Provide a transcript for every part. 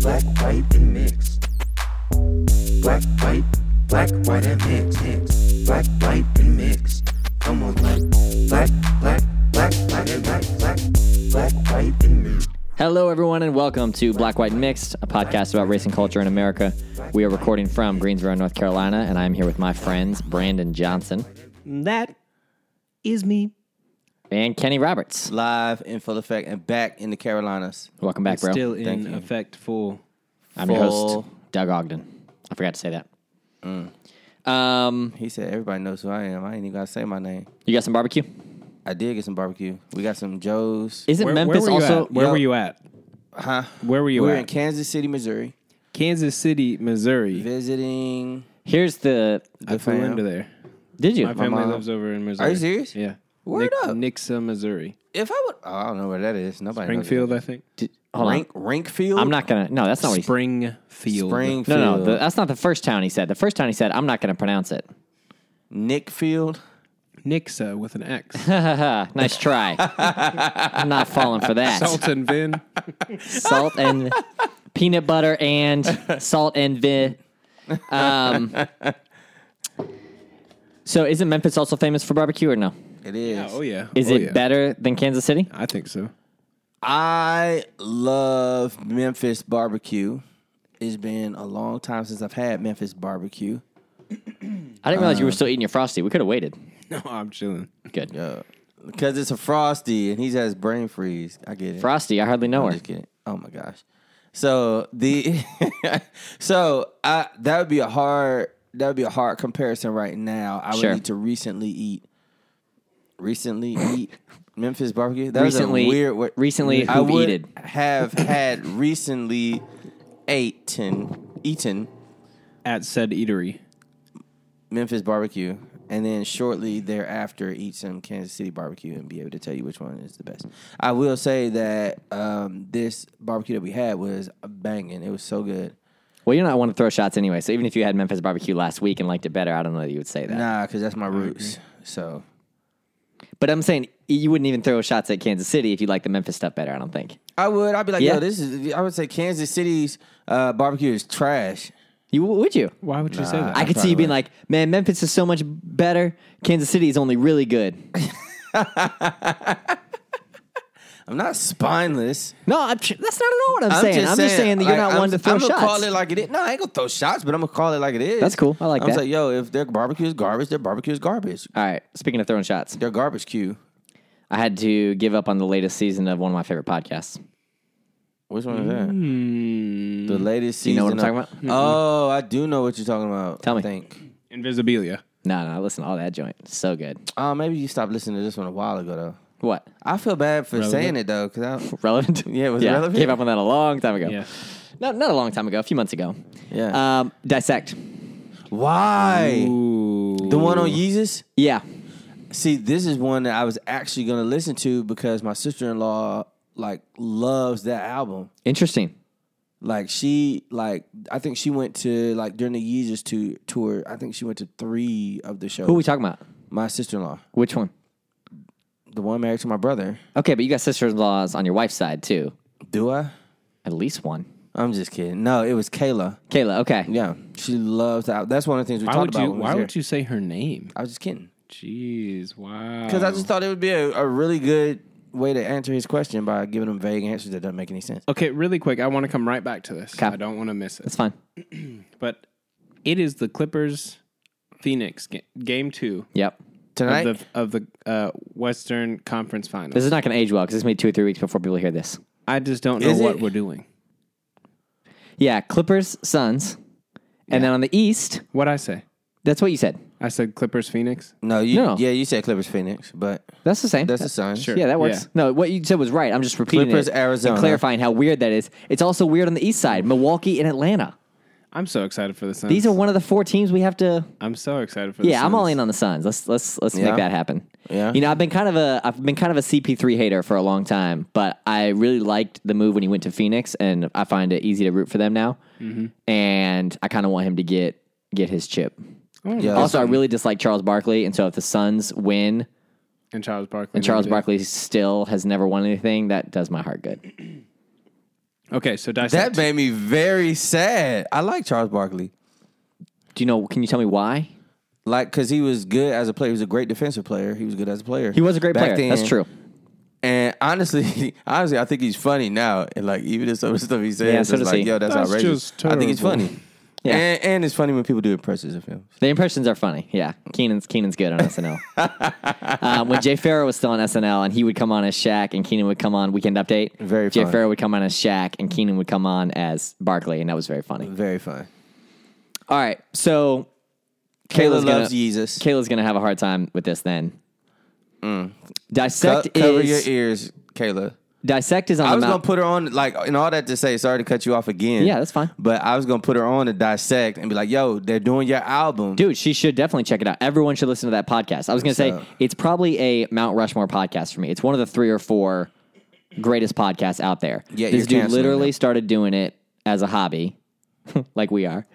black, white, and mixed. Black, white, black, white, and mixed. mixed. Black, white, and mixed. Come on, black, black, black, black, black, and black, black, black, white, and mixed. Hello, everyone, and welcome to Black, White, and Mixed, a podcast about racing culture in America. We are recording from Greensboro, North Carolina, and I'm here with my friends Brandon Johnson That is me. And Kenny Roberts. live in full effect and back in the Carolinas. Welcome back, bro. Still Thank in you. effect full. I'm your host, full- Doug Ogden. I forgot to say that. Um, He said everybody knows who I am. I ain't even gotta say my name. you got some barbecue? I did get some barbecue. We got some Joe's. Isn't Where, Memphis where were you also? at? Where Yo. were you at? huh? Where were you we were at? in Kansas City, Missouri, Kansas City, Missouri. visiting. Here's the. I flew fam. into there. Did you? My family mom- lives over in Missouri. Are you serious? Yeah. Word Nick- up. Nixa, Missouri. If I would, oh, I don't know where that is. Nobody Springfield, I think. Did- hold on. Rink, Rinkfield. I'm not gonna. No, that's not what he. Springfield. Springfield. No, no, the, that's not the first town he said. The first town he said, I'm not gonna pronounce it. Nickfield. Nixa with an X. nice try. I'm not falling for that. Salt and Vin. salt and peanut butter and salt and vi. Um, so isn't Memphis also famous for barbecue or no? It is. Yeah, oh, yeah. Is Oh, it yeah. better than Kansas City? I think so. I love Memphis barbecue. It's been a long time since I've had Memphis barbecue. I didn't realize you were um, still eating your frosty. We could have waited. No, I'm chilling. Good. Yeah. Because it's a frosty and he has brain freeze. I get it. Frosty, I hardly know I'm her. just kidding. Oh my gosh. So the so I that would be a hard that would be a hard comparison right now. I would Sure. need to recently eat recently eat Memphis barbecue. That Recently- was a weird wa- recently I would who-eated? have had recently eaten eaten At said eatery. Memphis barbecue and then shortly thereafter eat some Kansas City barbecue and be able to tell you which one is the best. I will say that um, this barbecue that we had was banging. It was so good. Well, you're not one to throw shots anyway. So even if you had Memphis barbecue last week and liked it better, I don't know that you would say that. Nah, because that's my roots. So But I'm saying you wouldn't even throw shots at Kansas City if you like the Memphis stuff better. I don't think. I would. I'd be like, Yeah. yo, this is. I would say Kansas City's uh, barbecue is trash. You would you? Why would you say that? I could see you probably being like, man, Memphis is so much better. Kansas City is only really good. I'm not spineless. No, I'm, that's not at all what I'm, I'm saying. just I'm just saying that you're not I'm, one to throw shots. I'm shots. gonna call it like it is. No, I ain't gonna throw shots, but I'm gonna call it like it is. That's cool. I like it. I'm that. like, yo, if their barbecue is garbage, their barbecue is garbage. all right. Speaking of throwing shots, Their garbage queue. I had to give up on the latest season of one of my favorite podcasts. Which one is that? The latest Hmm. you season. know what I'm of- talking Oh, I do know what you're talking about. Tell I me. think. Invisibilia. No, no, I listen to all that joint. It's so good. Oh, maybe you stopped listening to this one a while ago though. What? I feel bad for Relevant? saying it though, because I Relevant? Yeah, was it yeah, relevant? Gave up on that a long time ago. Yeah. Not, not a long time ago, a few months ago. yeah. Um, dissect. Why Ooh. the one on Yeezus? Yeah. See, this is one that I was actually gonna listen to because my sister in law like loves that album. Interesting. Like she like I think she went to like during the Yeezus to tour. I think she went to three of the shows. Who are we talking about? my sister in law, Which one? The one married to my brother. Okay, but you got sisters-in-laws on your wife's side too. Do I? At least one. I'm just kidding. No, it was Kayla. Kayla, okay. Yeah, she loves that. That's one of the things we Why talked would about. you? when we Why was would here. you say her name? I was just kidding Jeez, wow. because I just thought it would be a, a really good way to answer his question by giving him vague answers that doesn't make any sense. Okay, really quick. I want to come right back to this. Okay. I don't want to miss it. That's fine. But it is the Clippers Phoenix ga- game two Yep. Tonight, of the of the uh, Western Conference Finals. This is not going to age well because it's going to be two or three weeks before people hear this. I just don't know Is what it? we're doing. Yeah, Clippers, Suns. And then on the East, What I say? that's what you said. I said Clippers Phoenix. no, you, No. yeah, you said Clippers Phoenix, but That's the same. that's the Suns. Sure. yeah, that works. Yeah. No, what you said was right. I'm just repeating Clippers, it Arizona. and clarifying how weird that is. It's also weird on the East side, Milwaukee and Atlanta. I'm so excited for the Suns. These are one of the four teams we have to. I'm so excited for. the Yeah, I'm all in on the Suns. Let's let's let's Yeah? make that happen. Yeah. You know, I've been kind of a I've been kind of a CP3 hater for a long time, but I really liked the move when he went to Phoenix, and I find it easy to root for them now. Mm-hmm. And I kind of want him to get get his chip. Oh, yeah, Also, I really dislike Charles Barkley, and so if the Suns win And Charles Barkley. and Charles. Barkley still has never won anything, that does my heart good. Okay, so That made me very sad. I like Charles Barkley. Do you know? Can you tell me why? Like, because he was good as a player. He was a great defensive player. He was good as a player. He was a great Back player. That's true. And honestly, honestly, I think he's funny now. And like, even if some of the stuff he says, Yeah, so it's does like, he. yo, that's, That's outrageous. just I think he's terrible. funny. Yeah. And, and it's funny when people do impressions of him. The impressions are funny. Yeah, Kenan's Kenan's good on SNL. um, when Jay Pharoah was still on SNL, and he would come on as Shaq, and Kenan would come on Weekend Update. Very Jay fun. Pharoah would come on as Shaq, and Kenan would come on as Barkley, and that was very funny. Very fun. All right, so Kayla Kayla's gonna- loves Yeezus. Kayla's gonna have a hard time with this. Then Co- dissect cover is your ears, Kayla. Dissect is on I was gonna put her on like and all that to say. Sorry to cut you off again. Yeah, that's fine. But I was gonna put her on to dissect and be like, "Yo, they're doing your album." Dude, she should definitely check it out. Everyone should listen to that podcast. I was going to say it's probably a Mount Rushmore podcast for me. It's one of the three or four greatest podcasts out there. Yeah, this dude literally started doing it as a hobby, like we are,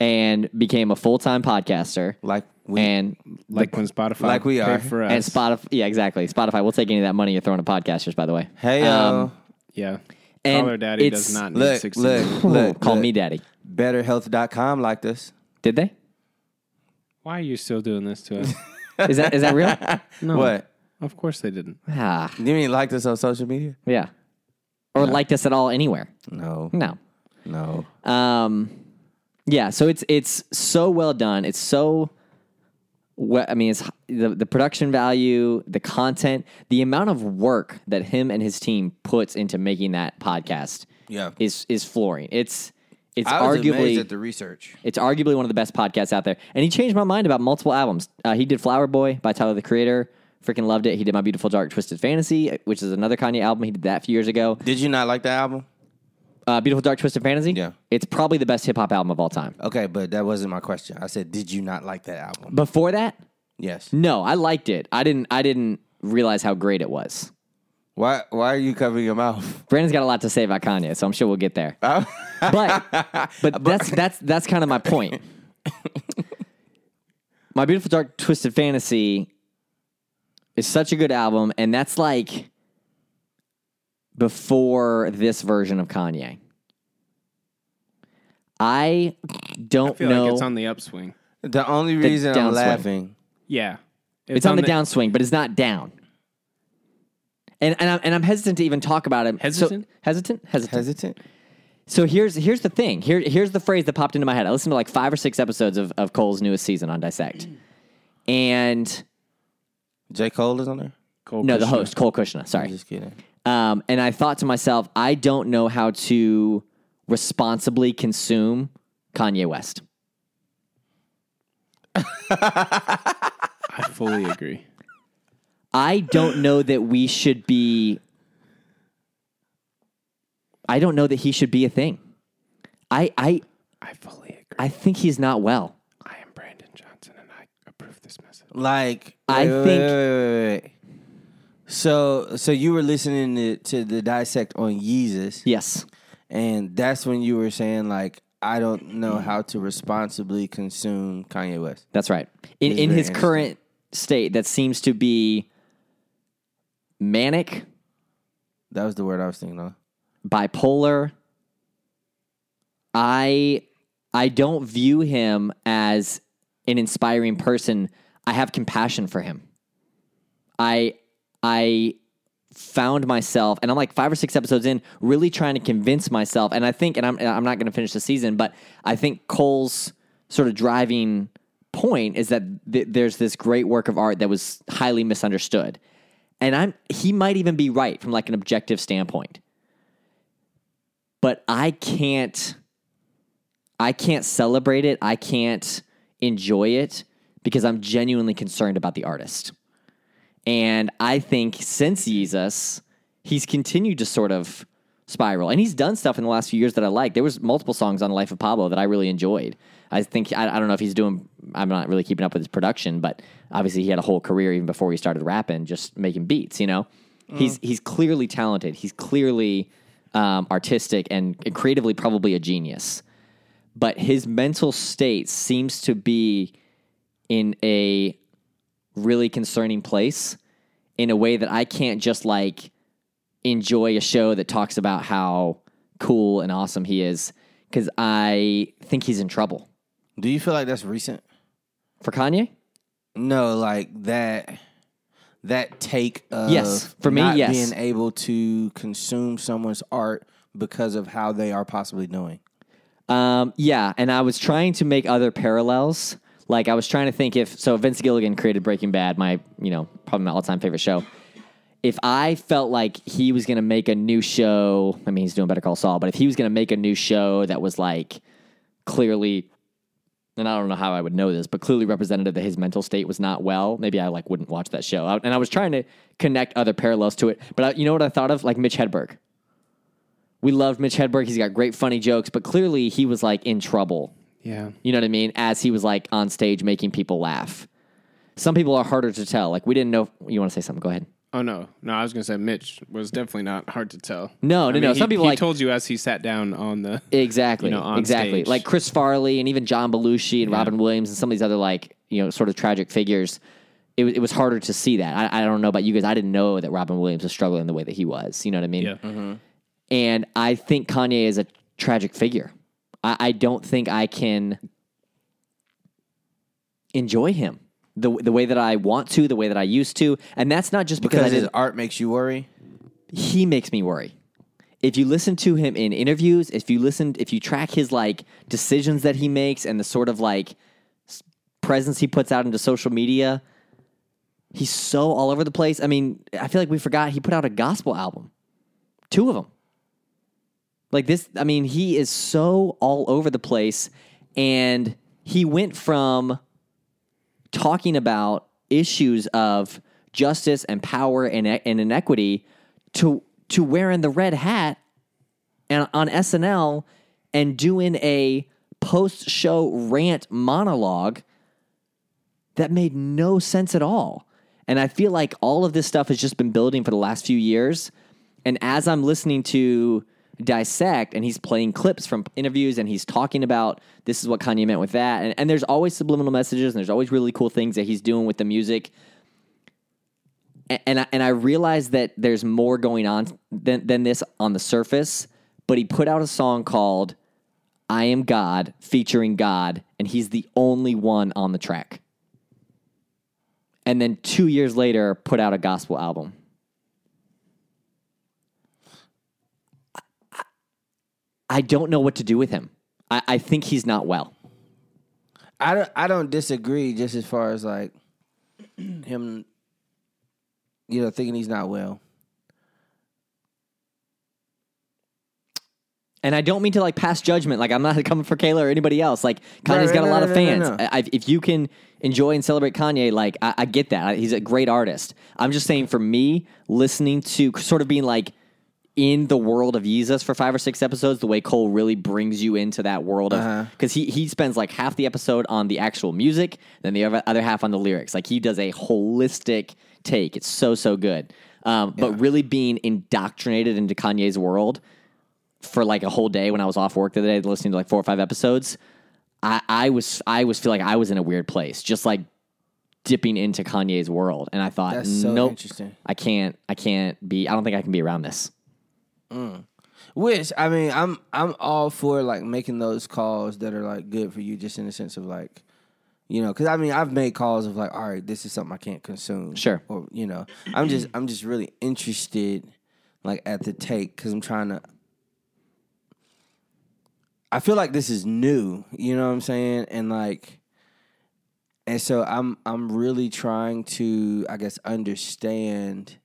and became a full time podcaster. Like we, and like when Spotify Like we are. for us. and Spotify, yeah, exactly. Spotify we'll take any of that money you're throwing at podcasters. By the way, hey, yo, um, Yeah. And Call Her Daddy it's- does not need look, 60 look, look, call look. me daddy. BetterHelp.com liked us. Did they? Why are you still doing this to us? Is that is that real? No. What? Of course they didn't. ah, You mean liked us on social media? yeah. Or liked us at all anywhere? No, No. no. Um, yeah, so it's it's so well done. It's so well, I mean, it's the the production value, the content, the amount of work that him and his team puts into making that podcast Yeah, is is flooring. It's it's arguably at the research. it's arguably one of the best podcasts out there. And he changed my mind about multiple albums. Uh, he did Flower Boy by Tyler the Creator. Freaking loved it. He did My Beautiful Dark Twisted Fantasy, which is another Kanye album. He did that a few years ago. Did you not like the album? Uh, Beautiful Dark Twisted Fantasy. Yeah. it's probably the best hip hop album of all time. Okay, but that wasn't my question. I said, did you not like that album? Before that, Yes. No, I liked it. I didn't. I didn't realize how great it was. Why? Why are you covering your mouth? Brandon's got a lot to say about Kanye, so I'm sure we'll get there. Oh. But but that's that's that's kind of my point. my beautiful dark twisted fantasy is such a good album, and that's like before this version of Kanye. I don't I feel know. like it's on the upswing. The only reason I'm downswing. laughing. Yeah. It's, on, the, downswing, but it's not down. And and I'm, and I'm hesitant to even talk about it. So- Hesitant? hesitant, hesitant. Hesitant. So here's here's the thing. Here here's the phrase that popped into my head. I listened to like five or six episodes of, of Cole's newest season on Dissect, and J. Cole is on there. Cole no, the Cuchna. host Cole Cuchna. Sorry. Just kidding. Um, and I thought to myself, I don't know how to responsibly consume Kanye West. I fully agree. I don't know that we should be. I don't know that he should be a thing. I I I fully agree. I think he's not well. I am Brandon Johnson and I approve this message. Like I wait, wait, think- wait, wait, wait, wait. So so you were listening to, to the dissect on Yeezus, Yes. and that's when you were saying like I don't know how to responsibly consume Kanye West. That's right. In in his current state, that seems to be manic, That was the word I was thinking of. bipolar. I I don't view him as an inspiring person. I have compassion for him. I I found myself and I'm like 5 or 6 episodes in really trying to convince myself and I think and I'm I'm not going to finish the season but I think Cole's sort of driving point is that th- there's this great work of art that was highly misunderstood. And I'm he might even be right from like an objective standpoint. But I can't I can't celebrate it. I can't enjoy it because I'm genuinely concerned about the artist. And I think since Yeezus, he's continued to sort of spiral. And he's done stuff in the last few years that I like. There was multiple songs on Life of Pablo that I really enjoyed. I think I, I don't know if he's doing I'm not really keeping up with his production, but obviously he had a whole career even before he started rapping, just making beats, you know? He's he's clearly talented. He's clearly um, artistic and creatively probably a genius. But his mental state seems to be in a really concerning place in a way that I can't just like enjoy a show that talks about how cool and awesome he is because I think he's in trouble. Do you feel like that's recent? For Kanye? No, like that that take of Yes, for me, not yes. being able to consume someone's art because of how they are possibly doing. Um, yeah, and I was trying to make other parallels. Like I was trying to think if so Vince Gilligan created Breaking Bad, my you know probably my all time favorite show. If I felt like he was going to make a new show, I mean he's doing Better Call Saul, but if he was going to make a new show that was like clearly, and I don't know how I would know this, but clearly representative that his mental state was not well, maybe I like wouldn't watch that show. And I was trying to connect other parallels to it, but I, you know what I thought of? Like Mitch Hedberg. We loved Mitch Hedberg. He's got great funny jokes, but clearly he was like in trouble. Yeah. You know what I mean? As he was like on stage making people laugh. Some people are harder to tell. Like we didn't know. You want to say something? Go ahead. Oh no, no. I was gonna say Mitch was definitely not hard to tell. No, I no, no. Some he, people he like told you as he sat down on the. exactly, you know, exactly. stage. Like Chris Farley and even John Belushi and Robin Williams and some of these other like you know sort of tragic figures. It, was- it was harder to see that. I, I don't know about you guys. I didn't know that Robin Williams was struggling the way that he was. You know what I mean? Yeah. Mm-hmm. And I think Kanye is a tragic figure. I, I don't think I can enjoy him the the way that I want to, the way that I used to, and that's not just because, Because his art makes you worry. He makes me worry. If you listen to him in interviews, if you listen, if you track his like decisions that he makes and the sort of like presence he puts out into social media, he's so all over the place. I mean, I feel like we forgot he put out a gospel album, two of them. Like this, I mean, he is so all over the place. And he went from talking about issues of justice and power and, and inequity to, to wearing the red hat and on SNL and doing a post show rant monologue that made no sense at all. And I feel like all of this stuff has just been building for the last few years. And as I'm listening to Dissect, and he's playing clips from interviews and he's talking about this is what Kanye meant with that. And, and there's always subliminal messages and there's always really cool things that he's doing with the music. And, and, I, and I realize that there's more going on than, than this on the surface. But he put out a song called I Am God featuring God, and he's the only one on the track and then two years later put out a gospel album. I don't know what to do with him. I, I think he's not well. I don't, I don't disagree just as far as like him you know thinking he's not well. And I don't mean to like pass judgment. Like I'm not coming for Kayla or anybody else. Like Kanye's right, got a lot no, of no, no, fans. no. I, I- if you can enjoy and celebrate Kanye, like I, I get that. He's a great artist. I'm just saying for me, listening to sort of being like in the world of Yeezus for five or six episodes, the way Cole really brings you into that world Uh-huh. of because he he spends like half the episode on the actual music, then the other, other half on the lyrics. Like he does a holistic take. It's so so good. Um, But really being indoctrinated into Kanye's world for like a whole day when I was off work the other day, listening to like four or five episodes, I, I was I was feel like I was in a weird place, just like dipping into Kanye's world, and I thought, That's so nope, interesting. I can't, I can't be. I don't think I can be around this. Mm. Which I mean, I'm I'm all for like making those calls that are like good for you, just in the sense of like, you know, because I mean, I've made calls of like, all right, this is something I can't consume, Sure. or you know, I'm just I'm just really interested, like at the take, because I'm trying to. I feel like this is new, you know what I'm saying, and like, and so I'm I'm really trying to, I guess, understand,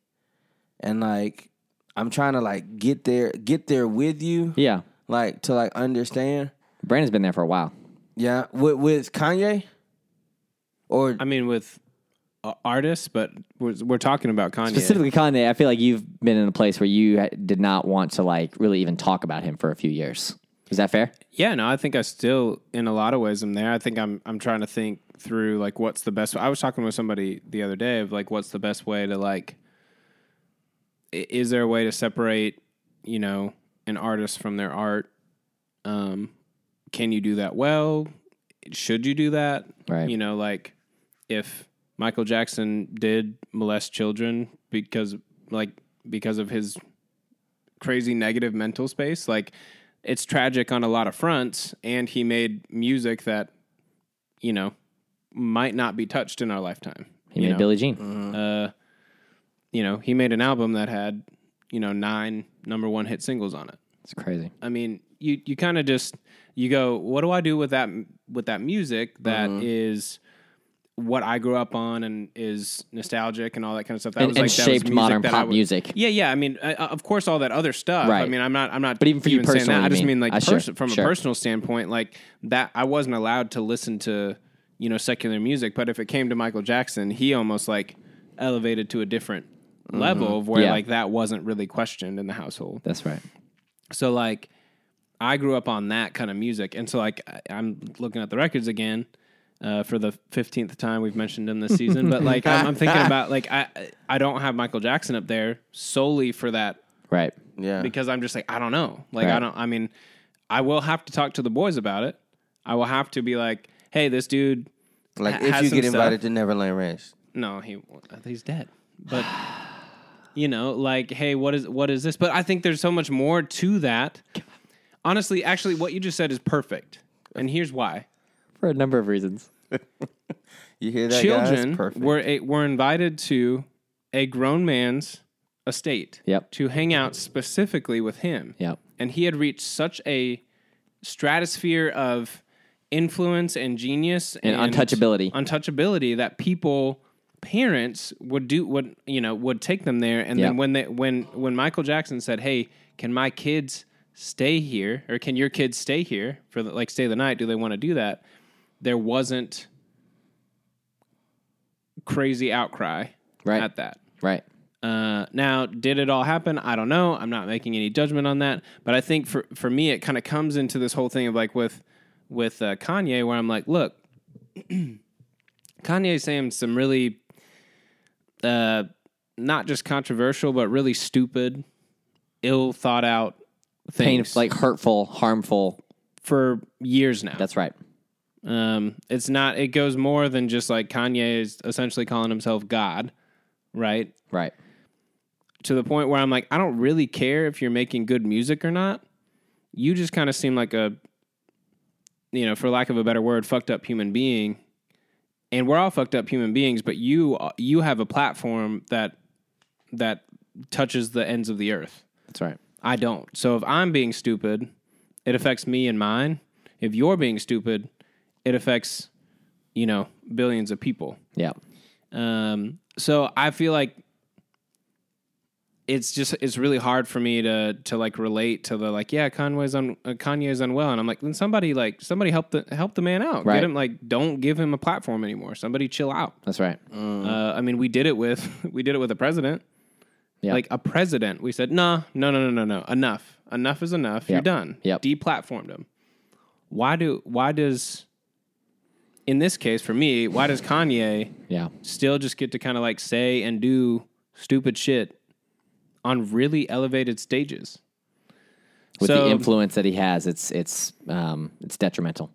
and like, I'm trying to like get there, get there with you, Yeah, like to like understand. Brandon's been there for a while. Yeah, with with Kanye, or I mean, with uh, artists, but we're, we're talking about Kanye. Specifically, Kanye. I feel like you've been in a place where you ha- did not want to like really even talk about him for a few years. Is that fair? Yeah, no, I think I still, in a lot of ways, I'm there. I think I'm, I'm trying to think through like what's the best. I was talking with somebody the other day of like what's the best way to like. Is there a way to separate, you know, an artist from their art? Um, can you do that well? Should you do that? Right. You know, like if Michael Jackson did molest children because, like, because of his crazy negative mental space. Like it's tragic on a lot of fronts, and he made music that you know might not be touched in our lifetime. He you made know? Billie Jean. Uh, you know, he made an album that had you know nine number one hit singles on it. It's crazy. I mean, you you kind of just you go, what do I do with that with that music that is what I grew up on and is nostalgic and all that kind of stuff. That And- was and like was shaped music modern pop would- music. Yeah, yeah. I mean, uh, of course, all that other stuff. Right. I mean, I'm not, I'm not. But even for you personally, that. I just mean. like Uh, sure, from sure. a personal standpoint, like that. I wasn't allowed to listen to you know secular music, but if it came to Michael Jackson, he almost like elevated to a different level of where Mm-hmm. Yeah. like that wasn't really questioned in the household. That's right. So like, I grew up on that kind of music, and so like I- I'm looking at the records again uh, for the fifteenth time we've mentioned him this season. but like I'm, I'm thinking about like I I don't have Michael Jackson up there solely for that Right. Yeah. because I'm just like I don't know. Like I don't. I mean, I will have to talk to the boys about it. I will have to be like, hey, this dude. like ha- if you some get stuff. invited to Neverland Ranch. No, he he's dead. But you know, like, hey, what is what is this? But I think there's so much more to that. Honestly, actually, what you just said is perfect, and here's why: For a number of reasons. You hear that, guys? children Perfect. were a, were invited to a grown man's estate Yep. to hang out specifically with him. Yep. and he had reached such a stratosphere of influence and genius And untouchability. untouchability that people parents would do would you know would take them there and then when they when when Michael Jackson said hey can my kids stay here or can your kids stay here for the, like stay the night do they want to do that there wasn't crazy outcry Right. at that Right. uh, now, did it all happen? I don't know. I'm not making any judgment on that. But I think for for me, it kind of comes into this whole thing of like with with uh, Kanye, where I'm like, look, Kanye's saying some really, uh, not just controversial, but really stupid, ill thought out things like hurtful, harmful. for years now. That's right. Um, it's not. It goes more than just like Kanye is essentially calling himself God, right? Right. to the point where I'm like, I don't really care if you're making good music or not. You just kind of seem like a, you know, for lack of a better word, fucked up human being. And we're all fucked up human beings, but you you have a platform that that touches the ends of the earth. That's right. I don't. So if I'm being stupid, it affects me and mine. If you're being stupid, it affects, you know, billions of people. Yeah. Um, so I feel like it's just it's really hard for me to to like relate to the like yeah Kanye's un, uh, Kanye's unwell and I'm like then somebody like somebody help the help the man out Right. get him like don't give him a platform anymore somebody chill out That's right. uh, I mean we did it with we did it with a president Yeah. like a president we said no no no no no no enough enough is enough you're Yep. done Yep. deplatformed him why do why does in this case for me why does Kanye Yeah. still just get to kind of like say and do stupid shit on really elevated stages. With So- the influence that he has, it's it's um it's detrimental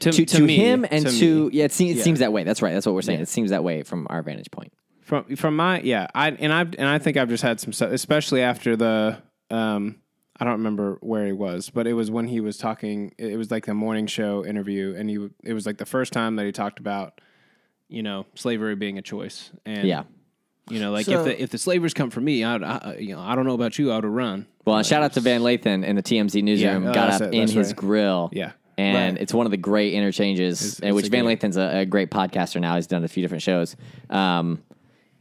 To, to, to, me, him and to, me. yeah. It seems, it Yeah. seems that way. That's right. That's what we're saying. Yeah. It seems that way from our vantage point. from from my yeah, I and I and I think I've just had some stuff, especially after the um I don't remember where he was, but it was when he was talking. It was like the morning show interview, and he it was like the first time that he talked about you know slavery being a choice, and Yeah. You know like So- if the if the slavers come for me, I, I you know I don't know about you, I would have run. Well, and shout out to Van Lathan in the TMZ newsroom. Yeah, oh, got up it, in his right. grill. Yeah. And Right. it's one of the great interchanges, It's- uh, it's which Van great- Lathan's a, a great podcaster now. He's done a few different shows. Um,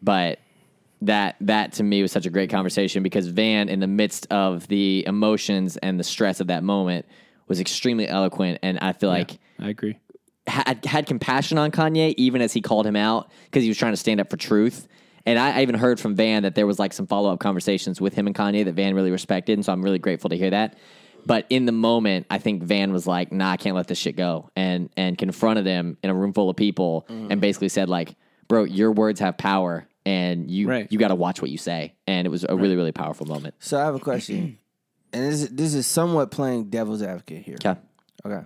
but that that to me was such a great conversation because Van, in the midst of the emotions and the stress of that moment, was extremely eloquent. And I feel like I agree. had, had compassion on Kanye, even as he called him out because he was trying to stand up for truth. And I, I even heard from Van that there was like some follow up conversations with him and Kanye that Van really respected, and so I'm really grateful to hear that. But in the moment, I think Van was like, "Nah, I can't let this shit go," and and confronted him in a room full of people, mm-hmm. and basically said like, "Bro, your words have power, and you Right. you got to watch what you say." And it was a really really powerful moment. So I have a question, and this is, this is somewhat playing devil's advocate here. Okay. Okay.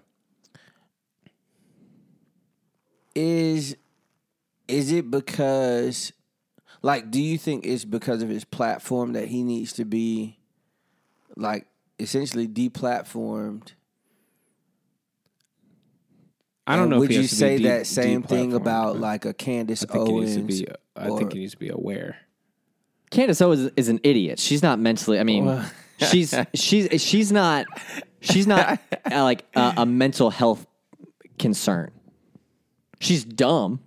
Is is it because like do you think it's because of his platform that he needs to be like essentially deplatformed. I don't And know. Would if he you has to be say de- that same thing about like a Candace I think he Owens? needs to be. I or- think he needs to be aware. Candace O is, is an idiot. She's not mentally. I mean, she's she's she's not she's not uh, like a, a mental health concern. She's dumb.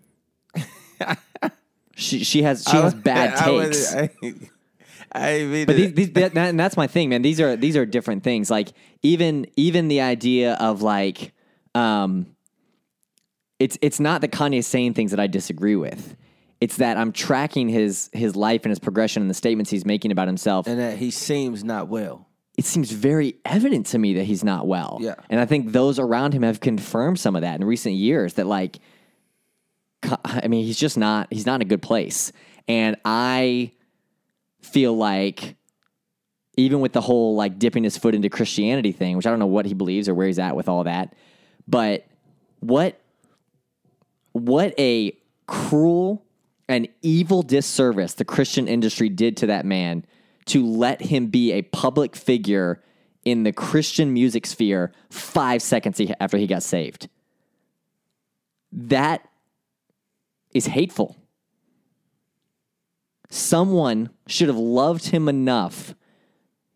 She she has she has bad I would- takes. I, I mean, But these, these that, and that's my thing, man. These are these are different things. Like even even the idea of like, um, it's it's not that Kanye is saying things that I disagree with. It's that I'm tracking his his life and his progression and the statements he's making about himself. and that he seems not well. it seems very evident to me that he's not well. Yeah. and I think those around him have confirmed some of that in recent years. That like, I mean, he's just not he's not in a good place, and I feel like even with the whole like dipping his foot into Christianity thing, which I don't know what he believes or where he's at with all that, but what what a cruel and evil disservice the Christian industry did to that man to let him be a public figure in the Christian music sphere five seconds after he got saved. That is hateful. Someone should have loved him enough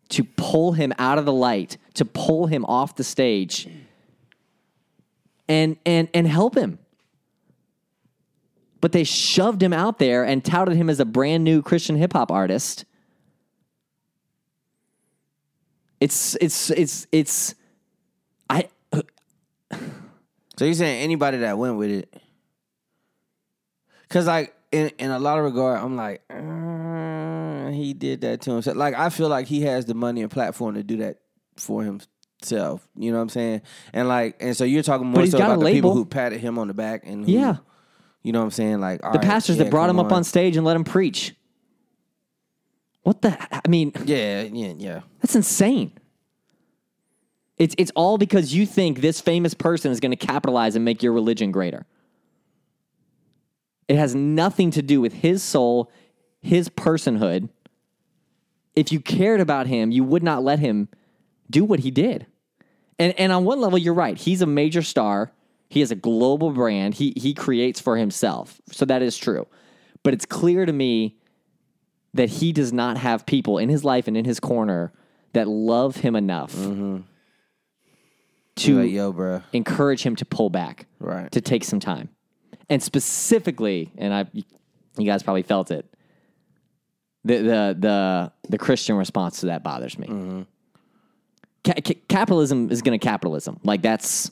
to pull him out of the light, to pull him off the stage and and and help him. But they shoved him out there and touted him as a brand new Christian hip hop artist. It's it's it's it's I So you're saying anybody that went with it? Because like in in a lot of regard, I'm like, uh, he did that to himself. Like I feel like he has the money and platform to do that for himself. You know what I'm saying? And like, and so you're talking more so about the people who patted him on the back and who, yeah. you know what I'm saying? Like The right, pastors yeah, that brought him up on stage and let him preach. What the I mean, Yeah, yeah, yeah. That's insane. It's it's all because you think this famous person is going to capitalize and make your religion greater. It has nothing to do with his soul, his personhood. If you cared about him, you would not let him do what he did. And and on one level you're right. He's a major star. He has a global brand. He he creates for himself. So that is true. But it's clear to me that he does not have people in his life and in his corner that love him enough mm-hmm. To to like, yo, bro. encourage him to pull back, Right. to take some time. And specifically, and I, you guys probably felt it. The the the the Christian response to that bothers me. Mm-hmm. Ca- ca- capitalism is going to capitalism. Like that's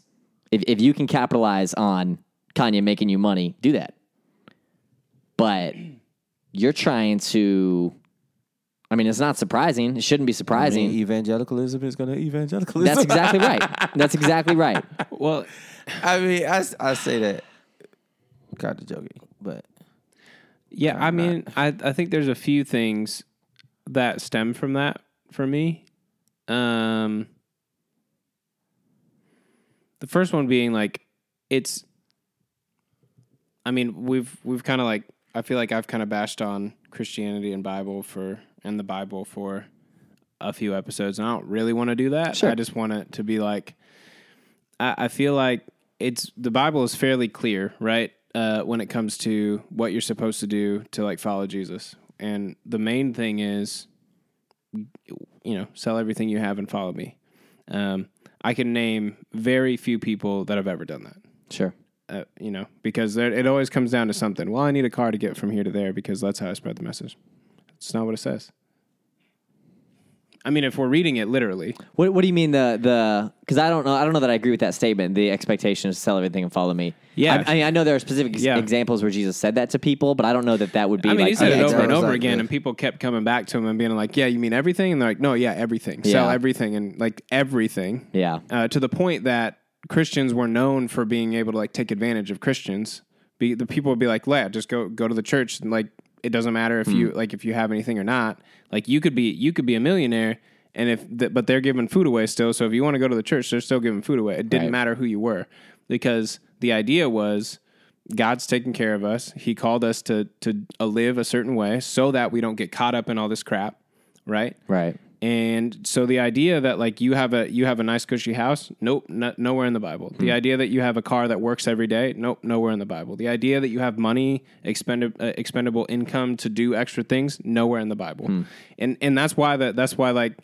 if if you can capitalize on Kanye making you money, do that. But you're trying to. I mean, it's not surprising. It shouldn't be I surprising. mean, evangelicalism is going to evangelicalism. That's exactly right. That's exactly right. Well, I mean, I, I say that kind of joking, but Yeah, I mean, I I think there's a few things that stem from that for me. Um, the first one being like, it's. I mean, we've we've kind of like I feel like I've kind of bashed on Christianity and Bible for and the Bible for a few episodes, and I don't really want to do that. Sure. I just want it to be like, I, I feel like it's the Bible is fairly clear, right? Uh, when it comes to what you're supposed to do to like follow Jesus, and the main thing is, you know, sell everything you have and follow me. Um, I can name very few people that have ever done that. Sure. Uh, you know, because there, it always comes down to something. Well, I need a car to get from here to there because that's how I spread the message. It's not what it says. I mean, if we're reading it literally, What What do you mean the the? Because I don't know. I don't know that I agree with that statement. The expectation is to sell everything and follow me. Yeah. I, I, mean, I know there are specific ex- Yeah. examples where Jesus said that to people, but I don't know that that would be. I mean, like, he said okay, it over and over again, and people kept coming back to him and being like, "Yeah, you mean everything?" And they're like, "No, yeah, everything. Yeah. Sell everything and like everything." Yeah. uh, to the point that Christians were known for being able to like take advantage of Christians. Be, the people would be like, "Yeah, just go go to the church." And like, it doesn't matter if you like if you have anything or not. Like, you could be you could be a millionaire, and if th- but they're giving food away still. So if you want to go to the church, they're still giving food away. It didn't Right. matter who you were because the idea was. God's taking care of us. He called us to to uh, live a certain way so that we don't get caught up in all this crap, right? Right. And so the idea that like you have a you have a nice cushy house, nope, no, nowhere in the Bible. The idea that you have a car that works every day, nope, nowhere in the Bible. The idea that you have money, expendable uh, expendable income to do extra things, nowhere in the Bible. And and that's why that that's why like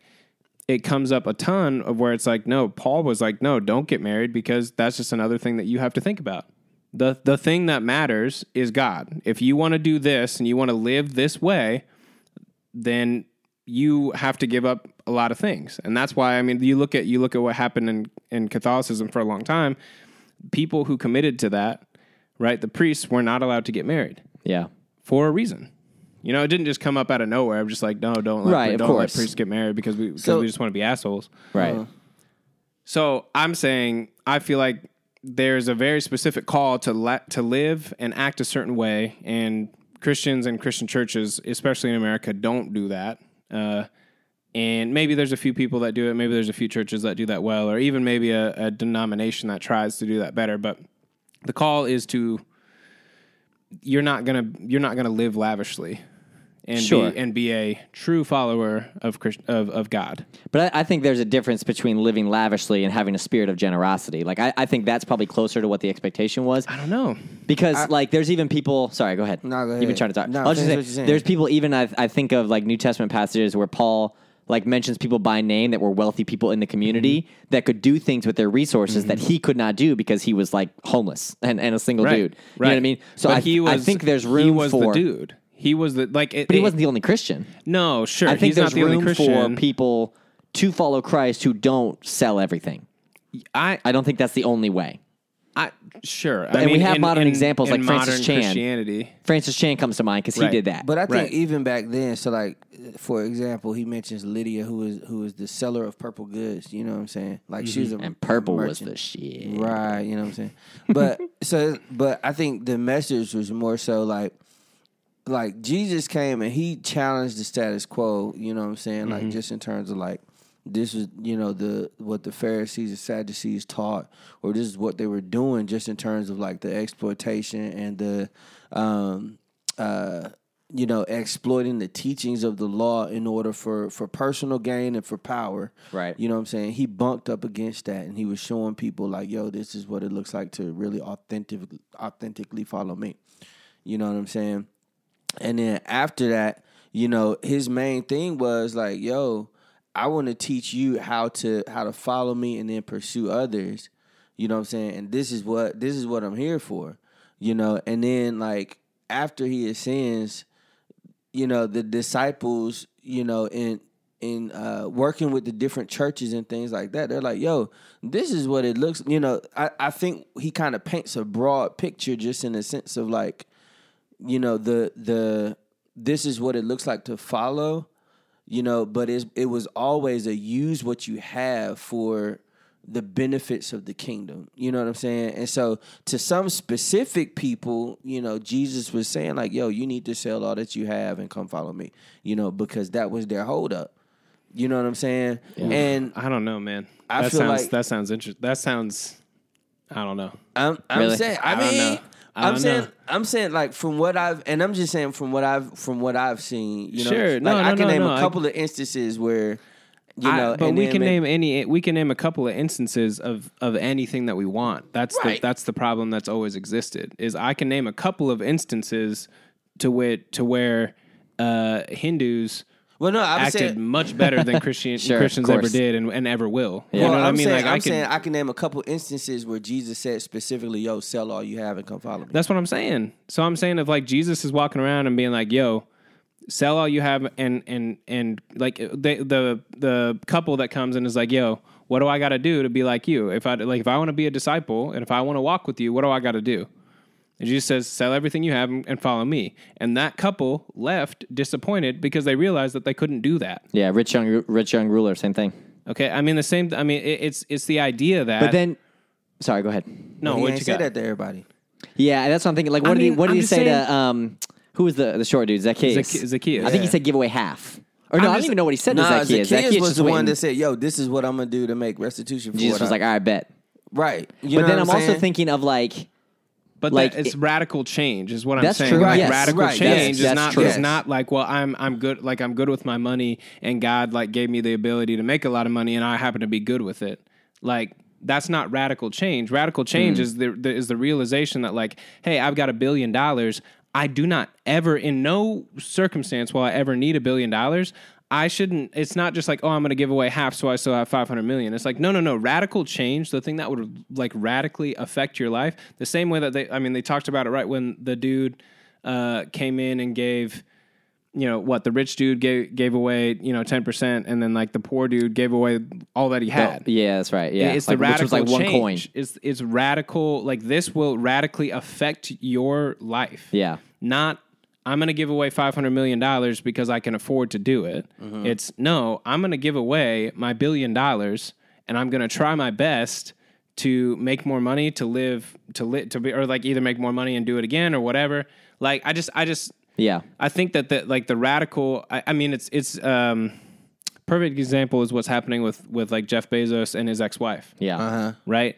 it comes up a ton of where it's like, no, Paul was like, no, don't get married because that's just another thing that you have to think about. The the thing that matters is God. If you want to do this and you want to live this way, then you have to give up a lot of things. And that's why I mean you look at you look at what happened in, in Catholicism for a long time. People who committed to that, right? The priests were not allowed to get married Yeah. for a reason. You know, it didn't just come up out of nowhere. I'm just like, no, don't let, Right, don't let priests get married because we because So- we just want to be assholes. Right. Uh-huh. So I'm saying I feel like there's a very specific call to let to live and act a certain way, and Christians and Christian churches, especially in America, don't do that. Uh, and maybe there's a few people that do it. Maybe there's a few churches that do that well, or even maybe a, a denomination that tries to do that better. But the call is to you're not gonna you're not gonna live lavishly, and Sure. be, and be a true follower of Christ, of of God. But I, I think there's a difference between living lavishly and having a spirit of generosity. Like I, I think that's probably closer to what the expectation was. I don't know. Because like there's even people. Sorry, go ahead. No, go You've been trying to talk. No, I was just finish saying, what you're saying. there's people even I, I think of like New Testament passages where Paul like mentions people by name that were wealthy people in the community Mm-hmm. that could do things with their resources that he could not do because he was like homeless and, and a single Right, dude. You right. know what I mean? So But I, he was, I think there's He room was for. the dude. He was the like. It, But he it- wasn't the only Christian. No, sure. I think he's there's not the only room Christian. for people to follow Christ who don't sell everything. I, I don't think that's the only way. I sure. I And we have in- modern in- examples in like Francis Chan. Christianity. Francis Chan comes to mind because he did that. But I think Right. even back then, so like for example, he mentions Lydia, who is who is the seller of purple goods. You know what I'm saying? Like she was a Mm-hmm. and purple was merchant. the shit. Right, you know what I'm saying? But so but I think the message was more so like like Jesus came and he challenged the status quo, you know what I'm saying? Like just in terms of like this is you know the what the Pharisees and Sadducees taught, or this is what they were doing, just in terms of like the exploitation and the, um, uh, you know, exploiting the teachings of the law in order for for personal gain and for power. Right. You know what I'm saying? He bunked up against that, and he was showing people like, "Yo, this is what it looks like to really authentic, authentically follow me." You know what I'm saying? And then after that, you know, his main thing was like, "Yo, I want to teach you how to how to follow me and then pursue others." You know what I'm saying? And this is what this is what I'm here for. You know, and then like after he ascends, you know, the disciples, you know, in in uh, working with the different churches and things like that, they're like, "Yo, this is what it looks." You know, I, I think he kind of paints a broad picture, just in the sense of like, you know, the the this is what it looks like to follow, you know, but it's, it was always a use what you have for the benefits of the kingdom. You know what I'm saying? And so to some specific people, you know, Jesus was saying like, "Yo, you need to sell all that you have and come follow me." You know, because that was their holdup. You know what I'm saying? And I don't know, man. I that feel sounds like- that sounds interesting. That sounds. I don't know. I'm I'm Really? saying I, I don't mean know. I I'm saying know. I'm saying like from what I've and I'm just saying from what I've from what I've seen, you know, Sure. like No, I can no, name no. a I- couple of instances where you I- know, but we can name any. We can name a couple of instances of of anything that we want. That's Right. the that's the problem that's always existed. Is I can name a couple of instances to wit to where uh, Hindus Well, no, I'm acted saying. much better than Christian, Sure, Christians ever did and, and ever will. You well, know what I'm I mean? saying, like I'm I can. saying I can name a couple instances where Jesus said specifically, "Yo, sell all you have and come follow me." That's what I'm saying. So I'm saying if like Jesus is walking around and being like, "Yo, sell all you have," and and and like the the the couple that comes in is like, "Yo, what do I got to do to be like you? If I like if I want to be a disciple and if I want to walk with you, what do I got to do?" And Jesus says, "Sell everything you have and and follow me." And that couple left disappointed because they realized that they couldn't do that. Yeah, rich young rich young ruler, same thing. Okay, I mean the same. I mean it, it's it's the idea that. But then, sorry, go ahead. no, he what ain't you say got? that to everybody. Yeah, that's what I'm thinking. Like, what I did he what did I'm he say saying- to um who was the the short dude Zacchaeus? Zacchaeus. Zacchaeus. I think he said give away half. Or no, I'm I don't even know what he said Nah, to Zacchaeus. Zacchaeus, was just the one that said, "Yo, this is what I'm gonna do to make restitution for Jesus what was I-" like, all right, bet. right." You but know then what I'm, I'm also thinking of like But Like, that, it's it- radical change is what I'm That's saying. true. Like Yes. radical Right. change Yes, is that's not true. is not like well I'm I'm good like I'm good with my money and God like gave me the ability to make a lot of money and I happen to be good with it. Like that's not radical change. Radical change Hmm. is the, the is the realization that like hey I've got a billion dollars. I do not ever in no circumstance will I ever need a billion dollars. I shouldn't. It's not just like, oh, I'm going to give away half, so I still have 500 million. It's like, no, no, no. Radical change, the thing that would like radically affect your life, the same way that they. I mean, they talked about it right when the dude uh, came in and gave, you know, what the rich dude gave gave away, you know, 10 percent, and then like the poor dude gave away all that he had. Yeah, that's right. Yeah, It's Like, the which radical was like one change. coin. It's it's radical. Like this will radically affect your life Yeah. not I'm going to give away 500 million dollars because I can afford to do it. Mm-hmm. It's no, I'm going to give away my billion dollars and I'm going to try my best to make more money to live to live to be or like either make more money and do it again or whatever. Like I just I just Yeah. I think that the like the radical I, I mean it's it's um perfect example is what's happening with with like Jeff Bezos and his ex-wife Yeah. Uh-huh. right?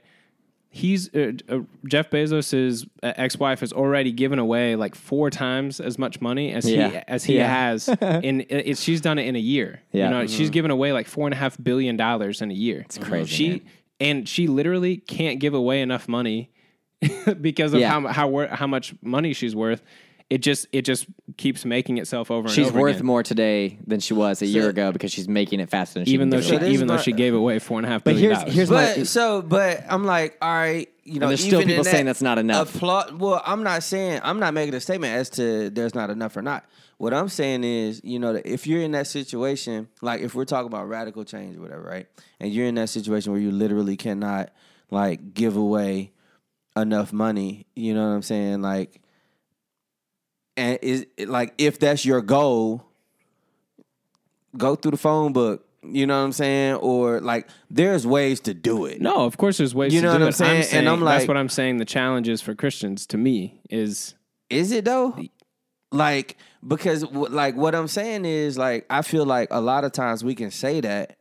He's uh, uh, Jeff Bezos's uh, ex-wife has already given away like four times as much money as he as he Yeah. has. In it, she's done it in a year. Yeah. You know, she's given away like four and a half billion dollars in a year. It's crazy, She man. and she literally can't give away enough money because of Yeah. how how how much money she's worth. It just it just keeps making itself over. She's and over She's worth again. more today than she was a year ago because she's making it faster than she even can though she it away. is even though she gave away four and a half But here's dollars. here's my so, but I'm like, all right, you know, there's still people that saying that's not enough. Applaud. Well, I'm not saying I'm not making a statement as to there's not enough or not. What I'm saying is, you know, if you're in that situation, like if we're talking about radical change or whatever, right, and you're in that situation where you literally cannot like give away enough money, you know what I'm saying, like. And is like if that's your goal, go through the phone book. You know what I'm saying? Or like, there's ways to do it. No, of course there's ways You to know do what I'm it. saying? And I'm like that's what I'm saying. The challenge is for Christians to me is Is it though? Like because like what I'm saying is like I feel like a lot of times we can say that,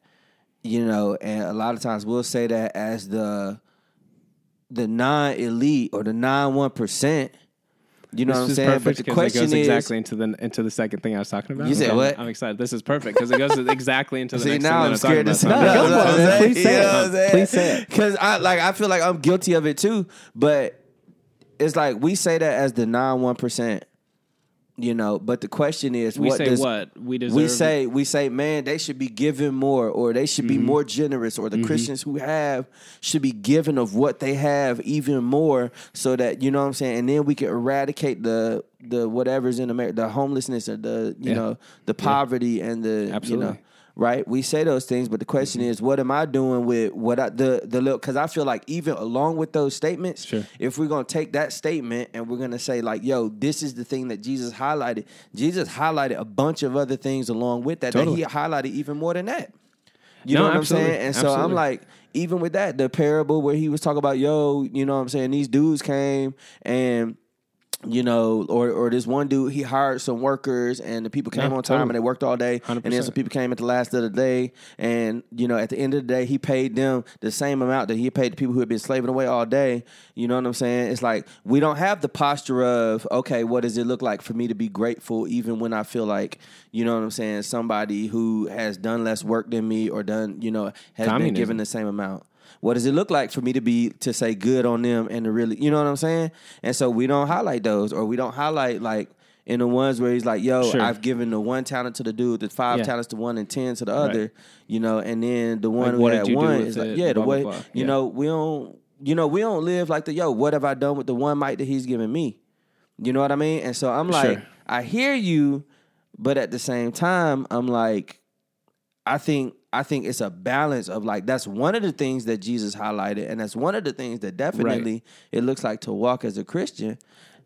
you know, and a lot of times we'll say that as the the non elite or the non one percent. You know this what I'm saying? perfect But the question it goes is exactly into the into the second thing I was talking about. You said I'm- what? I'm excited. This is perfect because it goes exactly into the See next now thing I'm that scared to say. talking about. No, go for it, man. Please say it. Please say it. Because I like I feel like I'm guilty of it too. But it's like we say that as the non one percent. You know, but the question is, We what say does, what we deserve. we say we say man they should be given more or they should Mm-hmm. be more generous or the christians who have should be given of what they have even more so that you know what i'm saying and then we can eradicate the the whatever's in america the homelessness or the you Yeah. know the poverty and the Absolutely. you know right we say those things but the question Mm-hmm. is what am i doing with what I, the the little because i feel like even along with those statements Sure. if we're gonna take that statement and we're gonna say like yo this is the thing that jesus highlighted jesus highlighted a bunch of other things along with that Totally. that he highlighted even more than that you No, know what absolutely. i'm saying and so i'm like even with that the parable where he was talking about yo you know what i'm saying these dudes came and you know, or or this one dude, he hired some workers, and the people came Yeah, on time totally. and they worked all day, and then some people came at the last of the day, and you know, at the end of the day, he paid them the same amount that he paid the people who had been slaving away all day. You know what I'm saying? It's like we don't have the posture of okay, what does it look like for me to be grateful, even when I feel like you know what I'm saying, somebody who has done less work than me or done you know has been given the same amount. What does it look like for me to be to say good on them and to really, you know what I'm saying? And so we don't highlight those, or we don't highlight like in the ones where he's like, "Yo, Sure. I've given the one talent to the dude, the five Yeah. talents to one, and ten to the Right. other," you know, and then the one Like, who had did you do one is like, yeah, the Blah, blah, way blah. you Yeah. know we don't, you know, we don't live like the yo. What have I done with the one mic that he's given me? You know what I mean? And so I'm like, Sure. I hear you, but at the same time, I'm like, I think I think it's a balance of like that's one of the things that Jesus highlighted, and that's one of the things that definitely it looks like to walk as a Christian.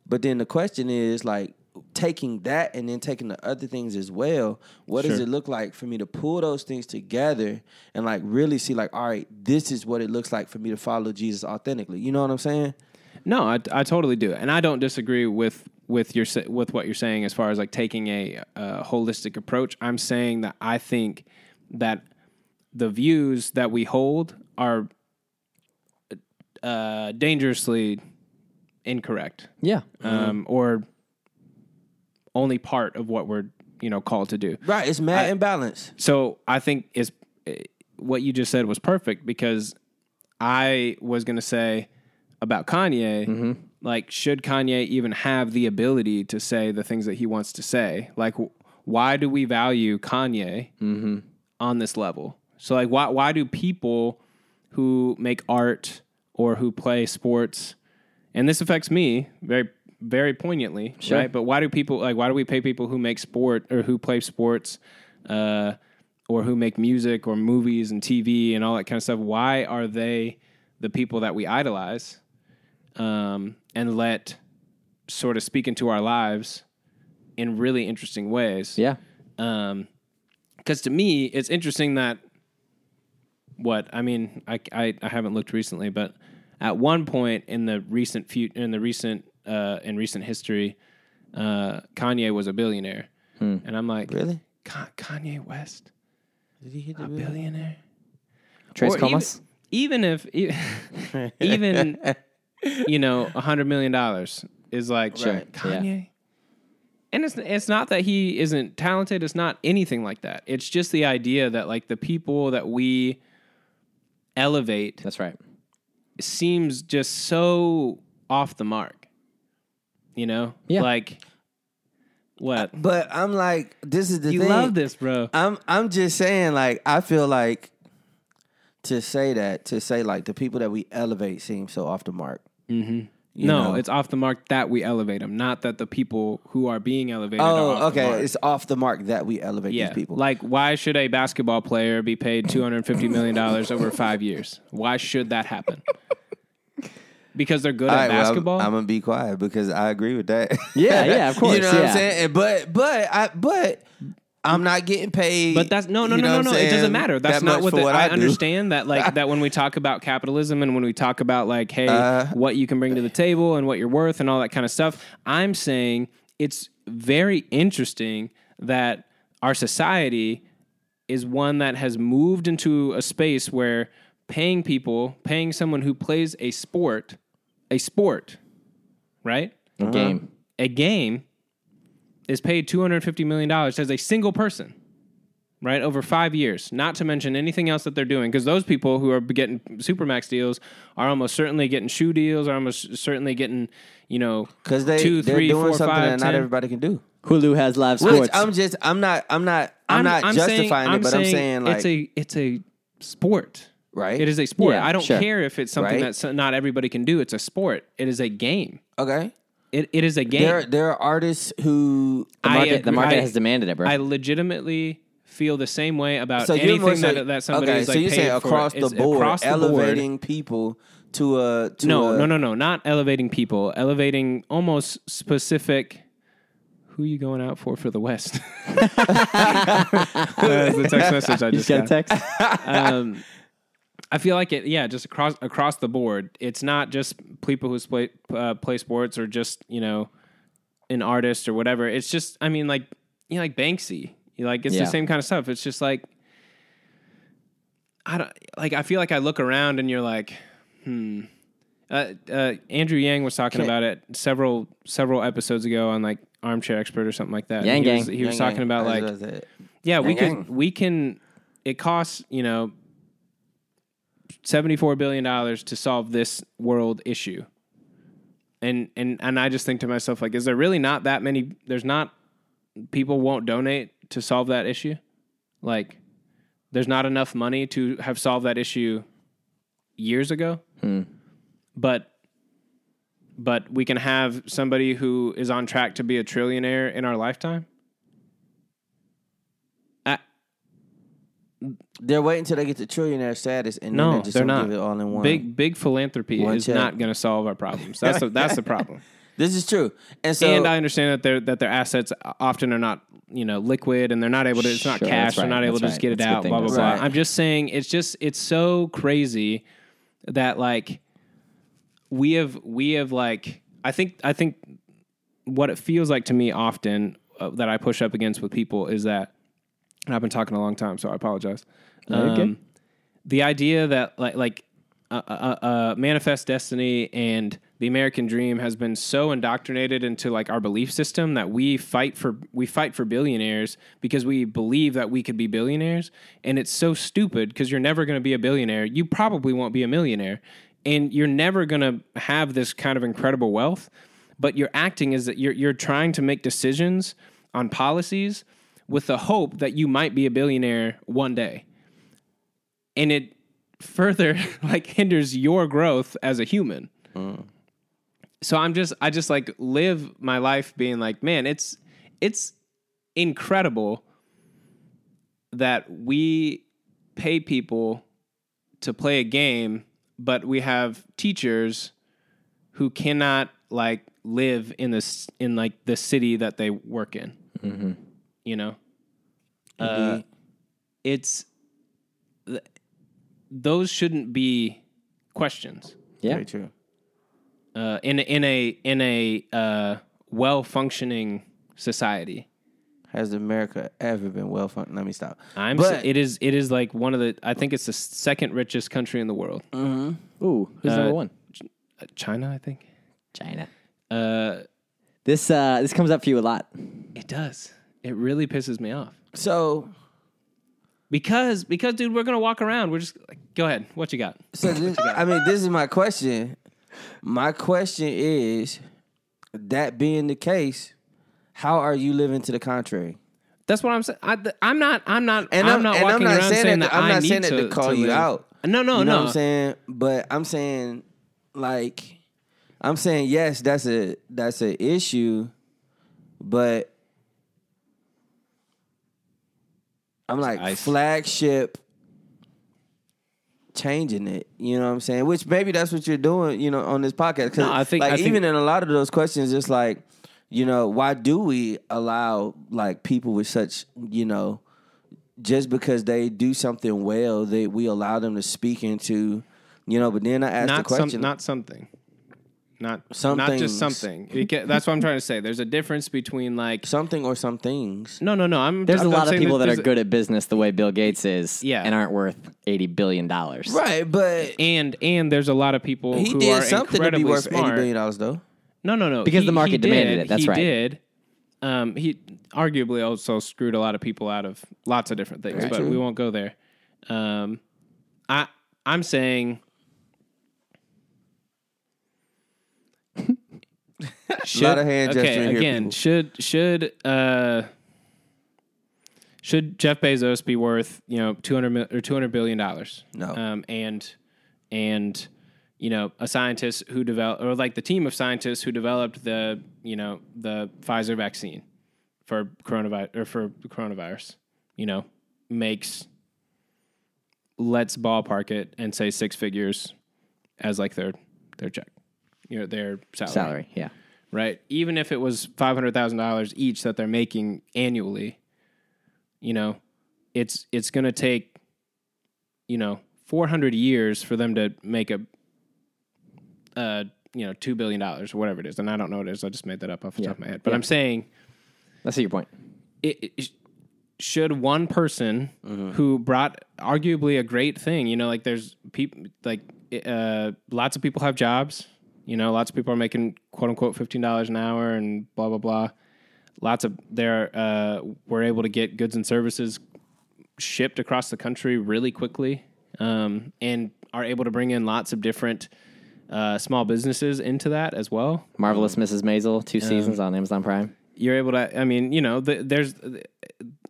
But then the question is like taking that and then taking the other things as well. What does it look like for me to pull those things together and like really see like, all right, this is what it looks like for me to follow Jesus authentically. You know what I'm saying? No, I, I totally do, and I don't disagree with with your with what you're saying as far as like taking a, uh holistic approach. I'm saying that I think that the views that we hold are uh, dangerously incorrect Yeah. um, or only part of what we're you know called to do. Right, it's mad imbalance. So I think is eh, what you just said was perfect because I was going to say about Kanye, like should Kanye even have the ability to say the things that he wants to say? Like, why do we value Kanye on this level? So, like, why why do people who make art or who play sports, and this affects me very very poignantly, right? But why do people like why do we pay people who make sport or who play sports? Uh, or who make music or movies and TV and all that kind of stuff, why are they the people that we idolize um, and let sort of speak into our lives in really interesting ways? Yeah. Because to me, it's interesting that what I mean, I, I, I haven't looked recently, but at one point in the recent few, in the recent uh, in recent history, uh, Kanye was a billionaire, and I'm like, Really? Ka- Kanye West, Did he hit a bill? billionaire? Trace Or even- Comas. Even, if, e- even you know, a hundred million dollars is like Right. Kanye. And it's it's not that he isn't talented. It's not anything like that. It's just the idea that like the people that we elevate That's right. seems just so off the mark. You know, Yeah. like what But I'm like, this is the you thing. love this, bro. I'm I'm just saying, like, I feel like to say that, to say like the people that we elevate seem so off the mark. Mm-hmm. No, know? it's off the mark that we elevate them, not that the people who are being elevated. are Oh, off the okay. mark. It's off the mark that we elevate Yeah, these people. like why should a basketball player be paid two hundred fifty million dollars over five years? Why should that happen? Because they're good All at right, well, I'm- basketball. I'm, gonna be quiet because I agree with that. Yeah, yeah, of course. you know what yeah. I'm saying? And- But but I but I'm not getting paid. But that's no, no, you no, know no, what no. It doesn't matter. That's that not what, the, what I, I, understand. That like that when we talk about capitalism and when we talk about like, hey, Uh. what you can bring to the table and what you're worth and all that kind of stuff. I'm saying it's very interesting that our society is one that has moved into a space where paying people, paying someone who plays a sport, a sport, right? A game. a game is paid $250 million as a single person, right? Over five years, not to mention anything else that they're doing. Because those people who are getting Supermax deals are almost certainly getting shoe deals, are almost certainly getting, you know, because they two, they're three, doing four, something five, that not 10. everybody can do. Hulu has live Which sports. I'm just I'm not I'm not I'm, not justifying saying, it, but I'm saying like it's a it's a sport. right. It is a sport. Yeah, I don't sure. care if it's something Right. that not everybody can do. It's a sport. It is a game. okay. It, it is a game. There there are artists who the I market, the market I- has demanded it, bro. I legitimately feel the same way about so anything so, that, that somebody okay, is like so you're paid saying for. across the board, across the board. elevating people to a to No, a, no, no, no, not elevating people. Elevating almost specific. Who are you going out for for the West? That's the text message I you just just got a text? Um, I feel like it. Yeah, just across across the board. It's not just people who play uh, play sports or just you know an artist or whatever. It's just I mean like you know like Banksy. You know, like it's Yeah. the same kind of stuff. It's just like I don't like. I feel like I look around and you're like, hmm. Uh, uh, Andrew Yang was talking about it several several episodes ago on like Armchair Expert or something like that. Yang he was, he was talking gang. about like what I said. yeah, we can yang. we can it costs, you know, 74 billion dollars to solve this world issue. And and and I just think to myself like is there really not that many there's not people won't donate to solve that issue? Like there's not enough money to have solved that issue years ago. Hmm. But but we can have somebody who is on track to be a trillionaire in our lifetime. They're waiting until they get to trillionaire status, and No, then they just they're don't give it all in one. Big big philanthropy One is check. not going to solve our problems. That's the, that's the problem. This is true, and so and I understand that their that their assets often are not you know liquid and they're not able to. It's not Sure, cash. that's They're not able to that's just get it That's a out. Blah blah blah. Right. I'm just saying it's just it's so crazy that like we have we have like I think I think what it feels like to me often uh, that I push up against with people is that and I've been talking a long time, so I apologize. okay. Um, the idea that like like uh, uh, uh, manifest destiny and the American dream has been so indoctrinated into like our belief system that we fight for we fight for billionaires because we believe that we could be billionaires and it's so stupid because you're never going to be a billionaire you probably won't be a millionaire and you're never going to have this kind of incredible wealth but you're acting is that you're you're trying to make decisions on policies with the hope that you might be a billionaire one day. And it further like hinders your growth as a human. So I'm just I just like live my life being like, man, it's it's incredible that we pay people to play a game, but we have teachers who cannot like live in this in like the city that they work in. Mm-hmm. You know, uh, it's th- those shouldn't be questions Yeah. Very true. uh, in a- in a in a uh, well functioning society. Has America ever been well funded? Let me stop. I'm But- s- it is it is like one of the I think it's the second richest country in the world. Hmm. Ooh, who's Uh, number one? Uh, China, I think. China. Uh, This uh, this comes up for you a lot. it does. It really pisses me off So, because because dude, we're gonna walk around. We're just like, go ahead. What you got? so this, I mean, this is my question. My question is, that being the case, how are you living to the contrary? That's what I'm saying. I, I'm not. I'm not. And I'm, I'm, not and I'm walking not around saying saying that. that, I'm not saying that to, to call to you live. out. No, no, you know no. what I'm saying? But I'm saying, like, I'm saying yes, that's a that's an issue, but I'm like Ice. flagship changing it. You know what I'm saying? Which maybe that's what you're doing. You know, on this podcast. 'Cause, No, I think- like I think- even in a lot of those questions, it's like, you know, why do we allow like people with such, you know, just because they do something well, they we allow them to speak into, you know. But then I ask the not question, some, not something. Not Some not just something. It that's what I'm trying to say. There's a difference between like something or some things. no, no, no. I'm There's I'm a not lot of people that are there's- good at business the way Bill Gates is, Yeah. and aren't worth eighty billion dollars. Right, but and and there's a lot of people he who did are something to be incredibly worth smart. eighty billion dollars, though. No, no, no. Because the market demanded did, it, that's right. he right. did. Um, he arguably also screwed a lot of people out of lots of different things, Very but true. we won't go there. Um, I I'm saying. Should, Lot of hand okay, gesturing here, again, people. should should uh should Jeff Bezos be worth you know two hundred mil, or two hundred billion dollars? No. Um, and and you know a scientist who developed or like the team of scientists who developed the you know the Pfizer vaccine for coronavirus or for coronavirus, you know, makes let's ballpark it and say six figures as like their their check, you know, their salary, Salary, yeah. Right? Even if it was five hundred thousand dollars each that they're making annually, you know, it's it's going to take, you know, four hundred years for them to make a, uh, you know, two billion dollars or whatever it is, and I don't know what it is. I just made that up off the Yeah. top of my head, but Yeah. I'm saying That's your point. it, it- should one person Mm-hmm. who brought arguably a great thing, you know, like there's people like uh, lots of people have jobs, you know, lots of people are making quote unquote fifteen dollars an hour and blah blah blah. Lots of they're uh, were able to get goods and services shipped across the country really quickly, um, and are able to bring in lots of different uh, small businesses into that as well Marvelous Mrs. Maisel, two seasons on Amazon Prime. you're able to i mean you know the, there's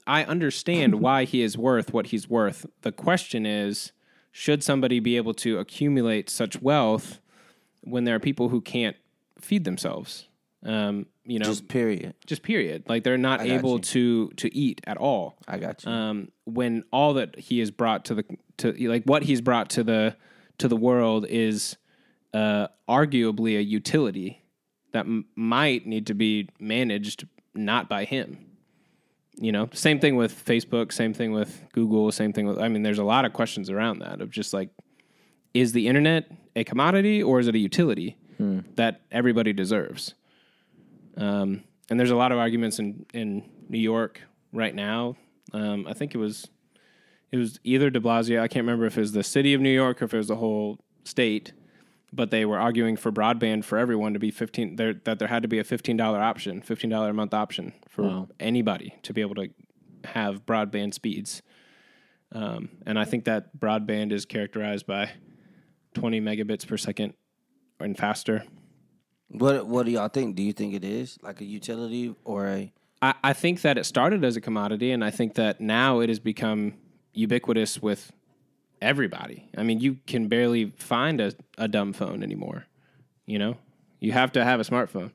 i understand why he is worth what he's worth the question is should somebody be able to accumulate such wealth when there are people who can't feed themselves um, you know Just period. just, period. like they're not able you. to to eat at all I got you. um, when all that he has brought to the to like what he's brought to the to the world is uh, arguably a utility that m- might need to be managed not by him. You know, same thing with Facebook, same thing with Google, same thing with. I mean, there's a lot of questions around that of just like, is the internet a commodity or is it a utility that everybody deserves? Um, and there's a lot of arguments in, in New York right now. Um, I think it was it was either De Blasio. I can't remember if it was the city of New York or if it was the whole state. but they were arguing for broadband for everyone to be fifteen. There, that there had to be a fifteen dollar option, fifteen dollar a month option for anybody to be able to have broadband speeds. Um, and I think that broadband is characterized by twenty megabits per second and faster. What What do y'all think? Do you think it is like a utility or a? I, I think that it started as a commodity, and I think that now it has become ubiquitous with everybody. I mean, you can barely find a, a dumb phone anymore. You know, you have to have a smartphone.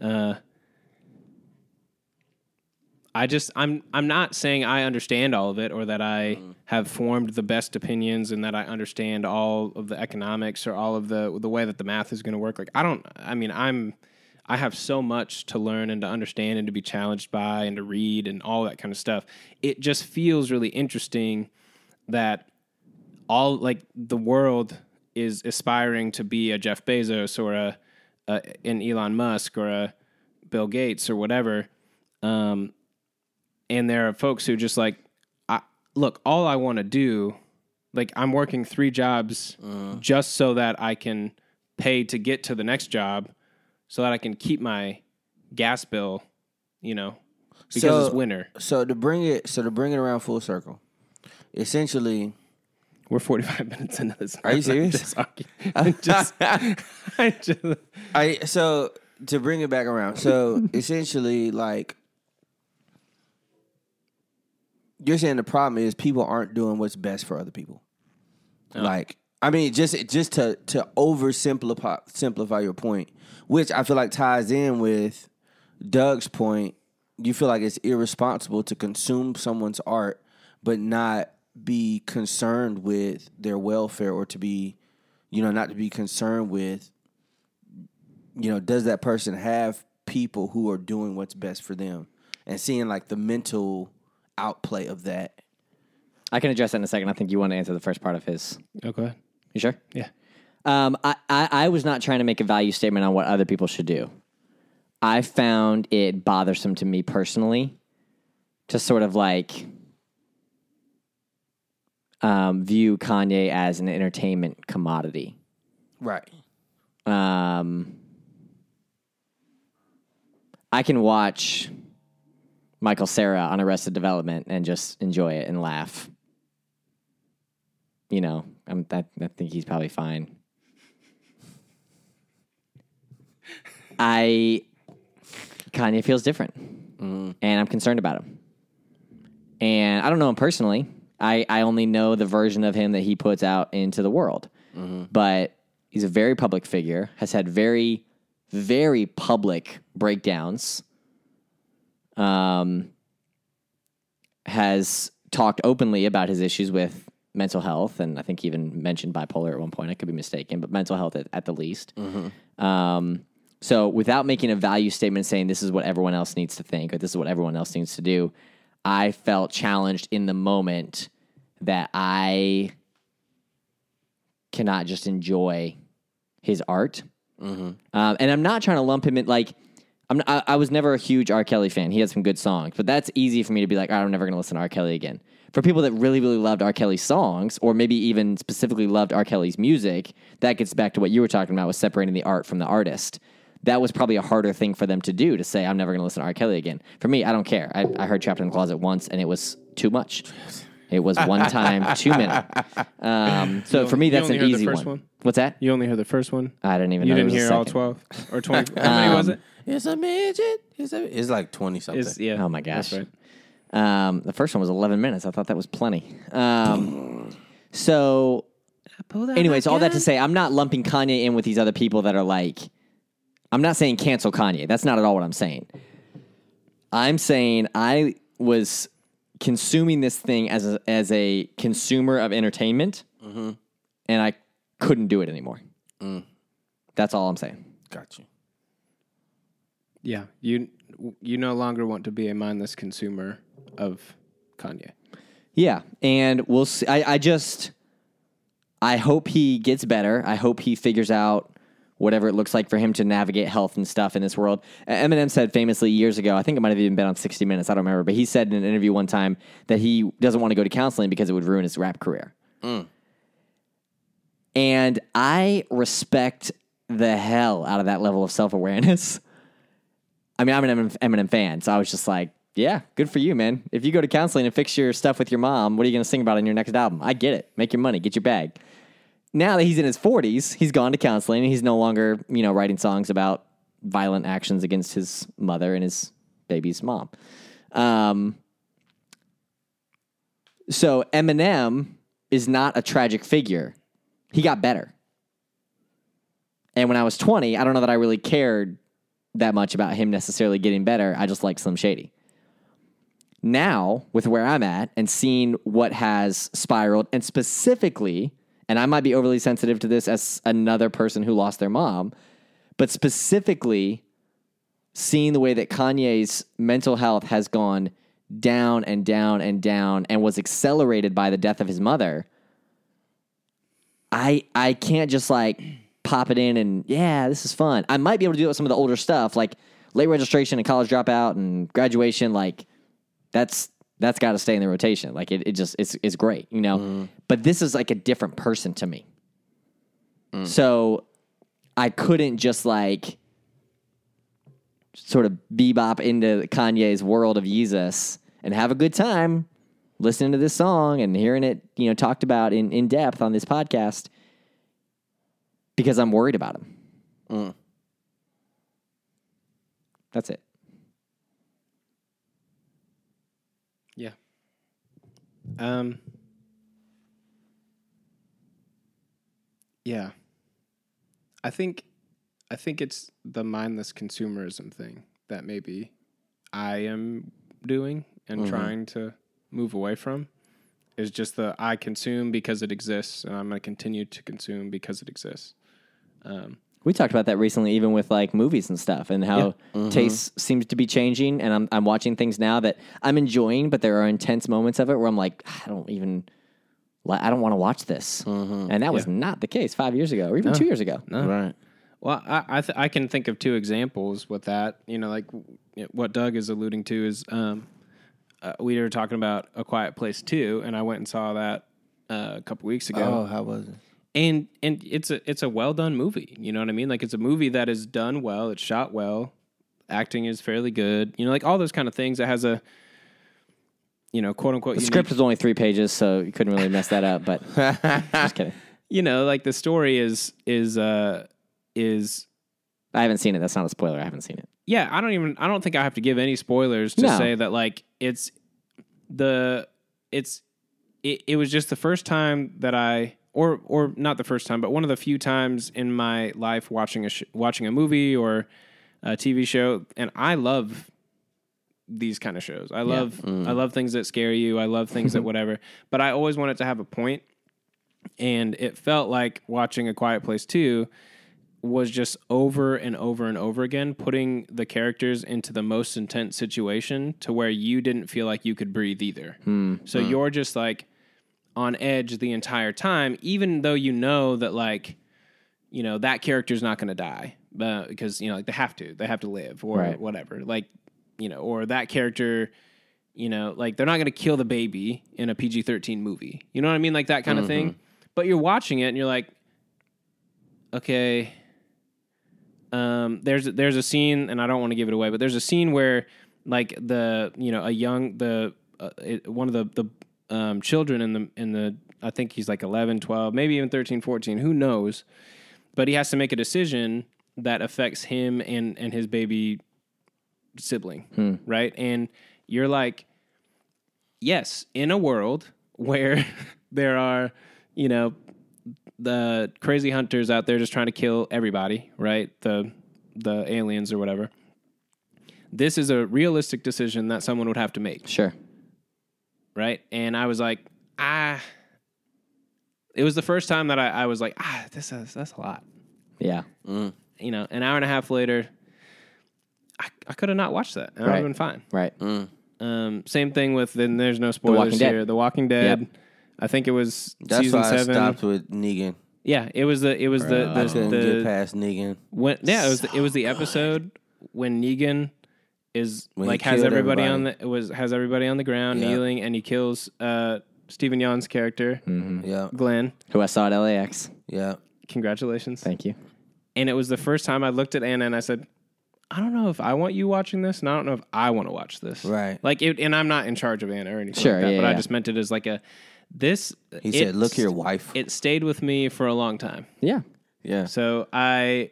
Uh, I just I'm I'm not saying I understand all of it or that I have formed the best opinions and that I understand all of the economics or all of the the way that the math is going to work. Like I don't I mean I'm I have so much to learn and to understand and to be challenged by and to read and all that kind of stuff. It just feels really interesting that all like the world is aspiring to be a Jeff Bezos or a, a an Elon Musk or a Bill Gates or whatever. Um, and there are folks who just like, I, look, all I want to do, like I'm working three jobs uh-huh. just so that I can pay to get to the next job, so that I can keep my gas bill, you know, because So- it's winter. So to bring it, so to bring it around full circle, essentially, We're 45 minutes into this. Are you serious? argue- just, I just, I so to bring it back around. So essentially, like you're saying, the problem is people aren't doing what's best for other people. Like, I mean, just just to to oversimplify simplify your point, which I feel like ties in with Doug's point. You feel like it's irresponsible to consume someone's art, but not be concerned with their welfare or to be, you know, not to be concerned with you know, does that person have people who are doing what's best for them and seeing like the mental outplay of that? I can address that in a second. I think you want to answer the first part of his. okay. You sure? Yeah. Um, I, I, I was not trying to make a value statement on what other people should do. I found it bothersome to me personally to sort of like um, view Kanye as an entertainment commodity. Right. Um, I can watch Michael Cera on Arrested Development and just enjoy it and laugh. You know, I'm, I, I think he's probably fine. I Kanye feels different, mm-hmm. and I'm concerned about him. And I don't know him personally. I, I only know the version of him that he puts out into the world. Mm-hmm. But he's a very public figure, has had very, very public breakdowns. Um, has talked openly about his issues with mental health, and I think he even mentioned bipolar at one point. I could be mistaken, but mental health at, at the least. Um, so, without making a value statement saying this is what everyone else needs to think or this is what everyone else needs to do, I felt challenged in the moment that I cannot just enjoy his art. Um, and I'm not trying to lump him in like I'm. I, I was never a huge R. Kelly fan. He had some good songs, but that's easy for me to be like, "Oh, I'm never going to listen to R. Kelly again. For people that really, really loved R. Kelly's songs, or maybe even specifically loved R. Kelly's music, that gets back to what you were talking about with separating the art from the artist. That was probably a harder thing for them to do to say, I'm never going to listen to R. Kelly again. For me, I don't care. I, I heard Trapped in the Closet once, and it was too much. It was one time, two many. Um, so for me, you that's only an heard the easy first one. one? What's that? You only heard the first one. I didn't even You know. didn't there was a hear all twelve or twenty. How many was it? It's a midget. It's, a, it's like 20 something. It's, yeah. Oh my gosh. That's right. Um, the first one was 11 minutes. I thought that was plenty. Um, so, anyways, all that to say, I'm not lumping Kanye in with these other people that are like, I'm not saying cancel Kanye. That's not at all what I'm saying. I'm saying I was consuming this thing as a, as a consumer of entertainment, mm-hmm. and I couldn't do it anymore. Mm. That's all I'm saying. Got you. Yeah, you you no longer want to be a mindless consumer of Kanye. Yeah, and we'll see. I, I just, I hope he gets better. I hope he figures out whatever it looks like for him to navigate health and stuff in this world. Eminem said famously years ago, I think it might have even been on 60 Minutes, I don't remember, but he said in an interview one time that he doesn't want to go to counseling because it would ruin his rap career. Mm. And I respect the hell out of that level of self awareness. I mean, I'm an Eminem fan, so I was just like, yeah, good for you, man. If you go to counseling and fix your stuff with your mom, what are you going to sing about in your next album? I get it. Make your money, get your bag. Now that he's in his 40s, he's gone to counseling and he's no longer, you know, writing songs about violent actions against his mother and his baby's mom. Um, so Eminem is not a tragic figure. He got better. And when I was 20, I don't know that I really cared that much about him necessarily getting better. I just like Slim Shady. Now, with where I'm at and seeing what has spiraled, and specifically, and I might be overly sensitive to this as another person who lost their mom, but specifically seeing the way that Kanye's mental health has gone down and down and down and was accelerated by the death of his mother. I I can't just like pop it in and yeah, this is fun. I might be able to do it with some of the older stuff like late registration and college dropout and graduation like that's that's got to stay in the rotation. Like it, it just it's it's great, you know. Mm-hmm. But this is like a different person to me. Mm. So I couldn't just like sort of bebop into Kanye's world of Jesus and have a good time listening to this song and hearing it, you know, talked about in, in depth on this podcast because I'm worried about him. Mm. That's it. Yeah. Um. Yeah. I think, I think it's the mindless consumerism thing that maybe I am doing and trying to move away from. Is just the I consume because it exists, and I'm going to continue to consume because it exists. We talked about that recently, even with like movies and stuff, and how tastes seems to be changing. And I'm I'm watching things now that I'm enjoying, but there are intense moments of it where I'm like, I don't even, I don't want to watch this. And that was not the case five years ago, or even two years ago. Right. Well, I I, th- I can think of two examples with that. You know, like what Doug is alluding to is um, uh, we were talking about A Quiet Place Two, and I went and saw that uh, a couple weeks ago. Oh, how was it? And and it's a it's a well done movie. You know what I mean? Like it's a movie that is done well. It's shot well. Acting is fairly good. You know, like all those kind of things. It has a you know, quote unquote. The unique- script was only three pages, so you couldn't really mess that up. But just kidding. You know, like the story is is uh is I haven't seen it. That's not a spoiler. I haven't seen it. yeah. I don't even. I don't think I have to give any spoilers to No. say that like it's the it's it, it was just the first time that I or or not the first time, but one of the few times in my life watching a sh- watching a movie or a TV show, and I love these kind of shows. I love I mm. love things that scare you. I love things that whatever. But I always want it to have a point, and it felt like watching A Quiet Place two was just over and over and over again putting the characters into the most intense situation to where you didn't feel like you could breathe either. Hmm. So hmm. you're just like on edge the entire time, even though you know that like, you know, that character's not going to die uh, because, you know, like they have to, they have to live or Right. whatever. Like, you know, or that character, you know, like they're not going to kill the baby in a PG 13 movie. You know what I mean? Like that kind of thing. But you're watching it and you're like, okay, um, there's there's a scene, and I don't want to give it away, but there's a scene where like the you know a young the uh, it, one of the the um, children in the in the I think he's like 11, 12, maybe even 13, 14, who knows, but he has to make a decision that affects him and and his baby sibling, right? And you're like, yes, in a world where there are, you know, the crazy hunters out there just trying to kill everybody, right? The the aliens or whatever. This is a realistic decision that someone would have to make, Sure. Right? And I was like, ah. It was the first time that I, I was like, ah, this is that's a lot. Yeah. You know, an hour and a half later, I, I could have not watched that, and I would Right. have been fine. Right. Um, same thing with then. There's no spoilers Walking Dead. here. The Walking Dead. Yep. I think it was That's season why seven. I stopped with Negan. Yeah, it was the it was the I the, couldn't the, get past Negan. when yeah it was the, it was the episode when Negan is When like has everybody, everybody. on the was has everybody on the ground Yeah. kneeling and he kills uh Steven Yeun's character, Yeah, Glenn. Who I saw at LAX. yeah. Congratulations. Thank you. And it was the first time I looked at Anna and I said, I don't know if I want you watching this, and I don't know if I want to watch this. Right. Like, it, and I'm not in charge of Anna or anything Sure, like that, yeah, but I just meant it as like a this. He said, "Look here, wife." It stayed with me for a long time. Yeah. yeah, So I.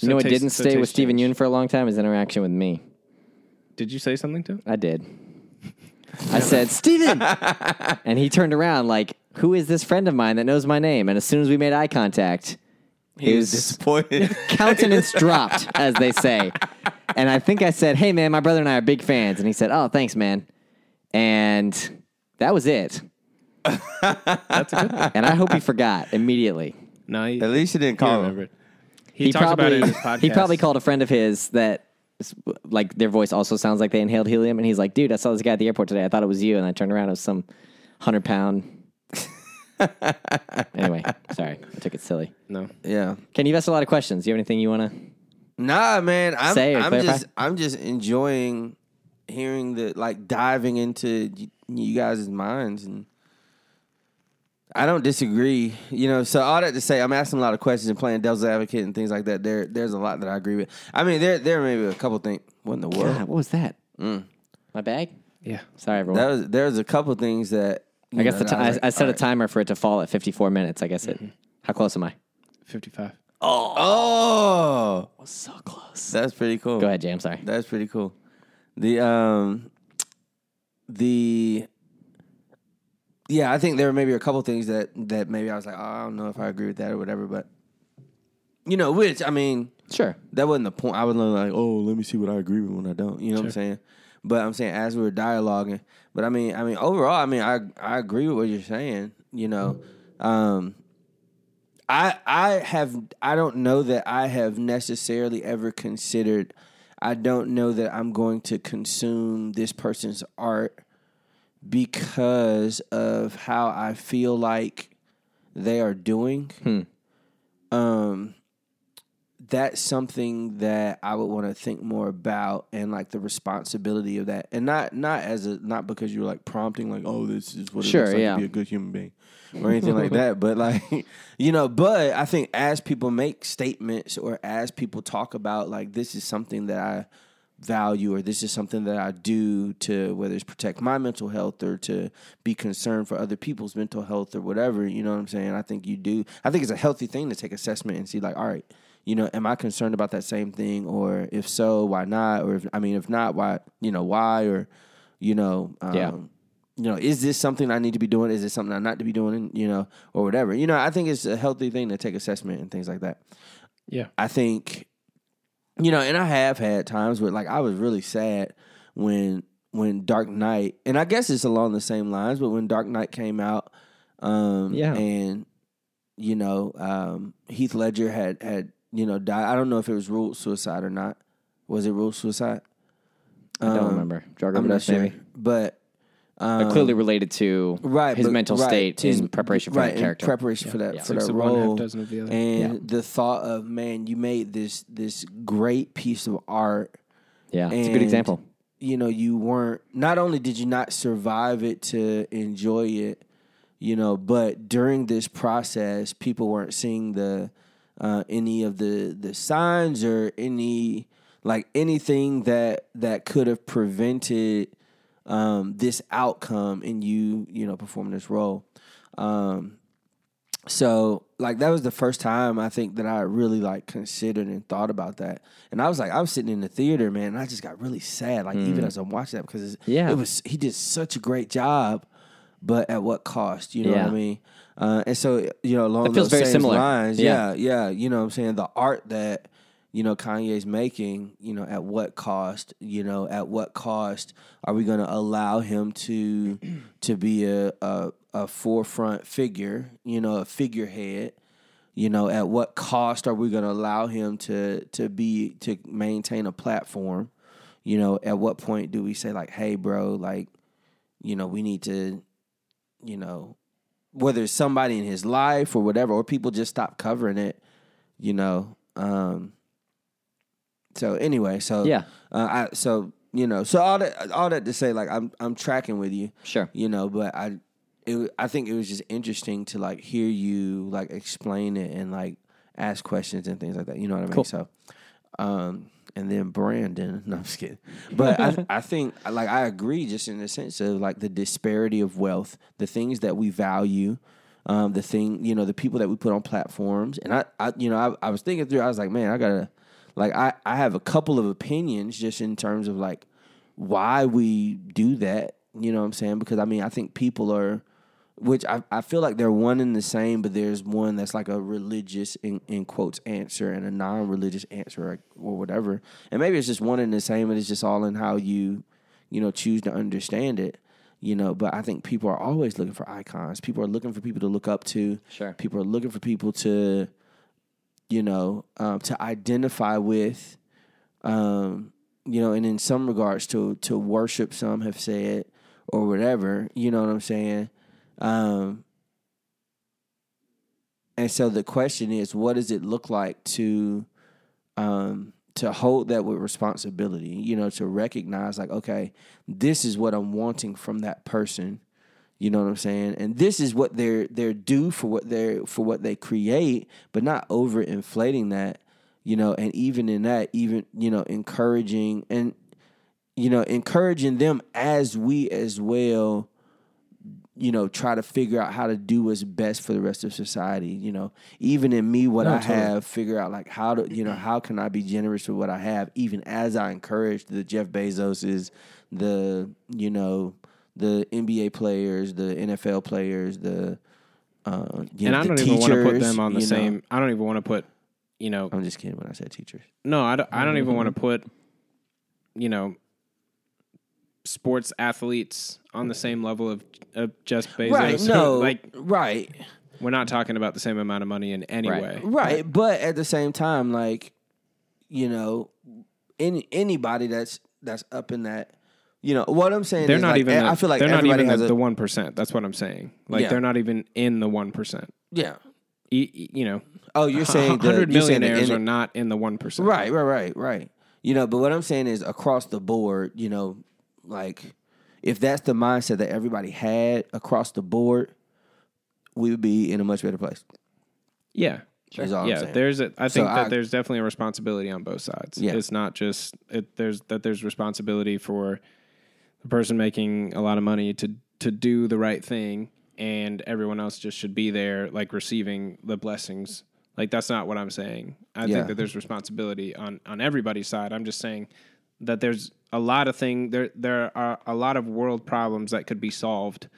You know what taste- didn't so stay with Stephen change. Yoon for a long time? His interaction with me. Did you say something to him? I did. I said, Steven! and he turned around like, who is this friend of mine that knows my name? And as soon as we made eye contact, he was his disappointed. countenance dropped, as they say. And I think I said, hey, man, my brother and I are big fans. And he said, oh, thanks, man. And that was it. That's a good thing. And I hope he forgot immediately. No, he, At least he didn't he call him. remembered. He, talked about it in his podcast. He probably called a friend of his that like their voice also sounds like they inhaled helium, and he's like, "Dude, I saw this guy at the airport today. I thought it was you." And I turned around, it was some hundred pound. anyway, sorry, I took it silly. No. Yeah. Can you ask a lot of questions. Do you have anything you want to? Nah, man. I'm, Say or I'm clarify? just I'm just enjoying hearing the like diving into you guys' minds and I don't disagree. You know, so all that to say, I'm asking a lot of questions and playing devil's advocate and things like that. There, there's a lot that I agree with. I mean, there, there may be a couple things. What in the world? God, what was that? My bag. Yeah. Sorry, everyone. That was there's a couple things that I guess know, the ti- I, like, I set a right. timer for it to fall at 54 minutes. I guess it. How close am I? 55. Oh, Oh. So close. that's pretty cool. Go ahead, Jay. I'm sorry. That's pretty cool. The um the yeah, I think there were maybe a couple things that that maybe I was like, oh, I don't know if I agree with that or whatever, but you know, which I mean, Sure. that wasn't the point. I was like, oh, let me see what I agree with when I don't. You know what I'm saying? But I'm saying as we were dialoguing, but I mean, I mean overall, I mean, I I agree with what you're saying. You know, um, I I have I don't know that I have necessarily ever considered. I don't know that I'm going to consume this person's art because of how I feel like they are doing. Um, that's something that I would want to think more about and like the responsibility of that, and not not as a not because you're like prompting like oh this is what it Sure, looks like yeah. to be a good human being or anything like that, but like you know, but I think as people make statements or as people talk about like this is something that I value or this is something that I do to whether it's protect my mental health or to be concerned for other people's mental health or whatever, you know what I'm saying? I think you do. I think it's a healthy thing to take assessment and see like, all right, you know, am I concerned about that same thing or if so, why not? Or if I mean if not, why, you know, why or you know, um, Yeah. you know, is this something I need to be doing? Is this something I'm not to be doing? You know, or whatever. You know, I think it's a healthy thing to take assessment and things like that. Yeah. I think, you know, and I have had times where like I was really sad when when Dark Knight, and I guess it's along the same lines, but when Dark Knight came out, um, Yeah. and you know, um, Heath Ledger had had you know died. I don't know if it was ruled suicide or not. Was it ruled suicide? I don't Um, remember. I'm not sure, maybe. but But clearly related to right his but- mental right, state his- in preparation for right, that in character. preparation for that Yeah. for Six that of one, half role dozen of the other. and Yeah. the thought of man you made this this great piece of art yeah, it's a good example. you know you weren't not only did you not survive it to enjoy it you know but during this process people weren't seeing the uh, any of the the signs or any like anything that that could have prevented um, this outcome in you you know performing this role um, so like that was the first time I think that I really like considered and thought about that. And I was like, I was sitting in the theater, man, and I just got really sad, like even as I'm watching that because it's, Yeah. it was he did such a great job, but at what cost? You know what I mean? Uh, and so you know, along It those very same similar. lines, Yeah. yeah, yeah, you know what I'm saying? The art that you know Kanye's making, you know, at what cost? You know, at what cost are we going to allow him to to be a, a a forefront figure? You know, a figurehead. You know, at what cost are we going to allow him to to be to maintain a platform? You know, at what point do we say like, "Hey, bro, like, you know, we need to, you know, whether it's somebody in his life or whatever, or people just stop covering it, you know. Um, so anyway, so Yeah. uh, I so you know, so all that all that to say, like I'm I'm tracking with you, Sure. you know, but I it, I think it was just interesting to like hear you like explain it and like ask questions and things like that. You know what I mean? Cool. So, um, and then Brandon, no, I'm just kidding. But I, I think like I agree, just in the sense of like the disparity of wealth, the things that we value. Um, the thing, you know, the people that we put on platforms, and I, I you know, I, I was thinking through. I was like, man, I gotta, like, I, I have a couple of opinions just in terms of like why we do that. You know what I'm saying? Because I mean, I think people are, which I, I feel like they're one and the same, but there's one that's like a religious in, in quotes answer and a non-religious answer or, or whatever. And maybe it's just one and the same, and it's just all in how you, you know, choose to understand it. You know, but I think people are always looking for icons. People are looking for people to look up to. Sure. People are looking for people to, you know, um, to identify with um, you know, and in some regards to to worship, some have said or whatever. You know what I'm saying? Um, and so the question is, what does it look like to um, to hold that with responsibility? You know, to recognize like, okay, this is what I'm wanting from that person. You know what I'm saying? And this is what they're they're due for what they're for what they create, but not over inflating that. You know, and even in that, even you know, encouraging and you know, encouraging them as we as well, you know, try to figure out how to do what's best for the rest of society. You know, even in me, what No, I totally. have, figure out like how to, you know, how can I be generous with what I have, even as I encourage the Jeff Bezoses, the, you know, the NBA players, the NFL players, the, uh, you and know, I don't even want to put them on the you know. same. I don't even want to put, you know, I'm just kidding when I said teachers. no, I don't, I don't even want to Mm-hmm. put, you know, sports athletes on the same level of, of Jeff Bezos. Right? No, like right. we're not talking about the same amount of money in any Right. way. Right, but at the same time, like you know, any anybody that's that's up in that, you know, what I'm saying They're is not like, even. Eh, I feel like they're not even the, one percent. That's what I'm saying. Like Yeah. they're not even in the one percent. yeah. You know, Oh, you're saying hundred you're saying the millionaires are not in the one percent. right, right, right, right. You know, but what I'm saying is across the board, you know, like if that's the mindset that everybody had across the board, we would be in a much better place. Yeah. I'm yeah, there's a, I So think that I- there's definitely a responsibility on both sides. Yeah. It's not just it, there's that there's responsibility for the person making a lot of money to to do the right thing and everyone else just should be there like receiving the blessings. Like that's not what I'm saying. I Yeah. think that there's responsibility on on everybody's side. I'm just saying that there's a lot of thing there there are a lot of world problems that could be solved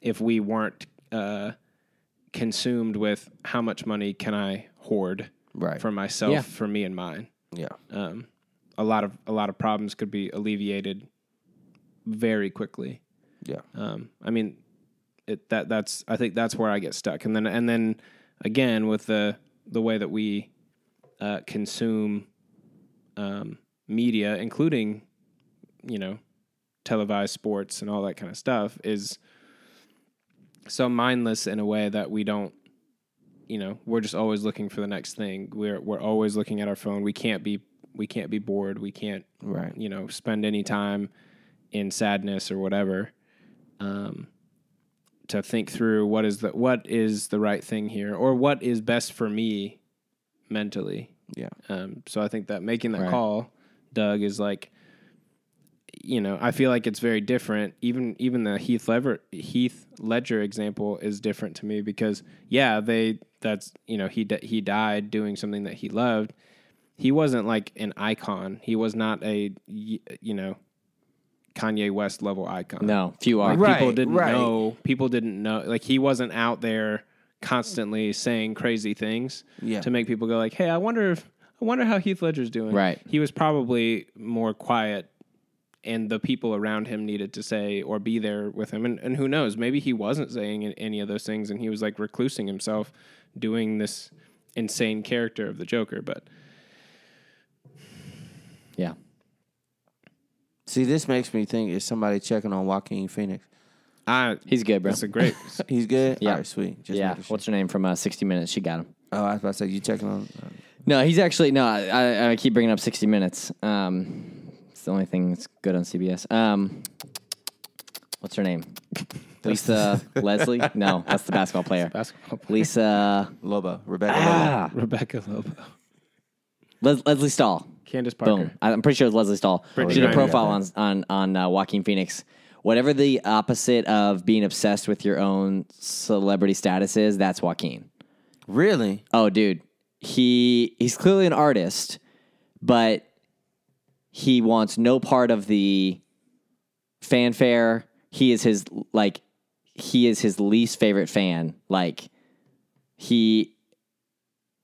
if we weren't uh consumed with how much money can I hoard Right. for myself, Yeah. for me and mine. yeah. Um, a lot of a lot of problems could be alleviated very quickly. Yeah. Um, I mean, it, that that's I think that's where I get stuck, and then and then again with the the way that we uh, consume um, media, including you know televised sports and all that kind of stuff, is so mindless in a way that we don't. You know, we're just always looking for the next thing. We're we're always looking at our phone. We can't be we can't be bored. We can't Right. you know spend any time in sadness or whatever um, to think through what is the what is the right thing here or what is best for me mentally Yeah. um, so i think that making that Right. call doug is like you know i feel like it's very different even even the heath ledger heath ledger example is different to me because yeah they that's you know he he died doing something that he loved he wasn't like an icon he was not a you know kanye west level icon No, few are. like Right, people didn't right. know people didn't know like he wasn't out there constantly saying crazy things Yeah. to make people go like hey i wonder if i wonder how heath ledger's doing Right. he was probably more quiet and the people around him needed to say or be there with him and, and who knows maybe he wasn't saying any of those things and he was like reclusing himself doing this insane character of the joker but Yeah. See, this makes me think is somebody checking on Joaquin Phoenix. i He's good, bro. that's a great He's good. Yeah. All right, sweet. Just yeah. making sure. What's her name from uh, 60 Minutes? She got him. Oh, I was about to say you checking on. uh, No, he's actually no. I, I, I keep bringing up 60 Minutes. Um, it's the only thing that's good on CBS. Um, what's her name? Lisa Leslie? No, that's the basketball player. Basketball player. Lisa Lobo, Rebecca Lobo. ah, Rebecca Lobo. Les- Lesley Stahl. Candace Parker. Boom. I- I'm pretty sure it was Lesley Stahl. Brittney she did a Griner. profile on on on uh, Joaquin Phoenix. Whatever the opposite of being obsessed with your own celebrity status is, that's Joaquin. Really? Oh, dude, he he's clearly an artist, but he wants no part of the fanfare. He is his like he is his least favorite fan. Like he,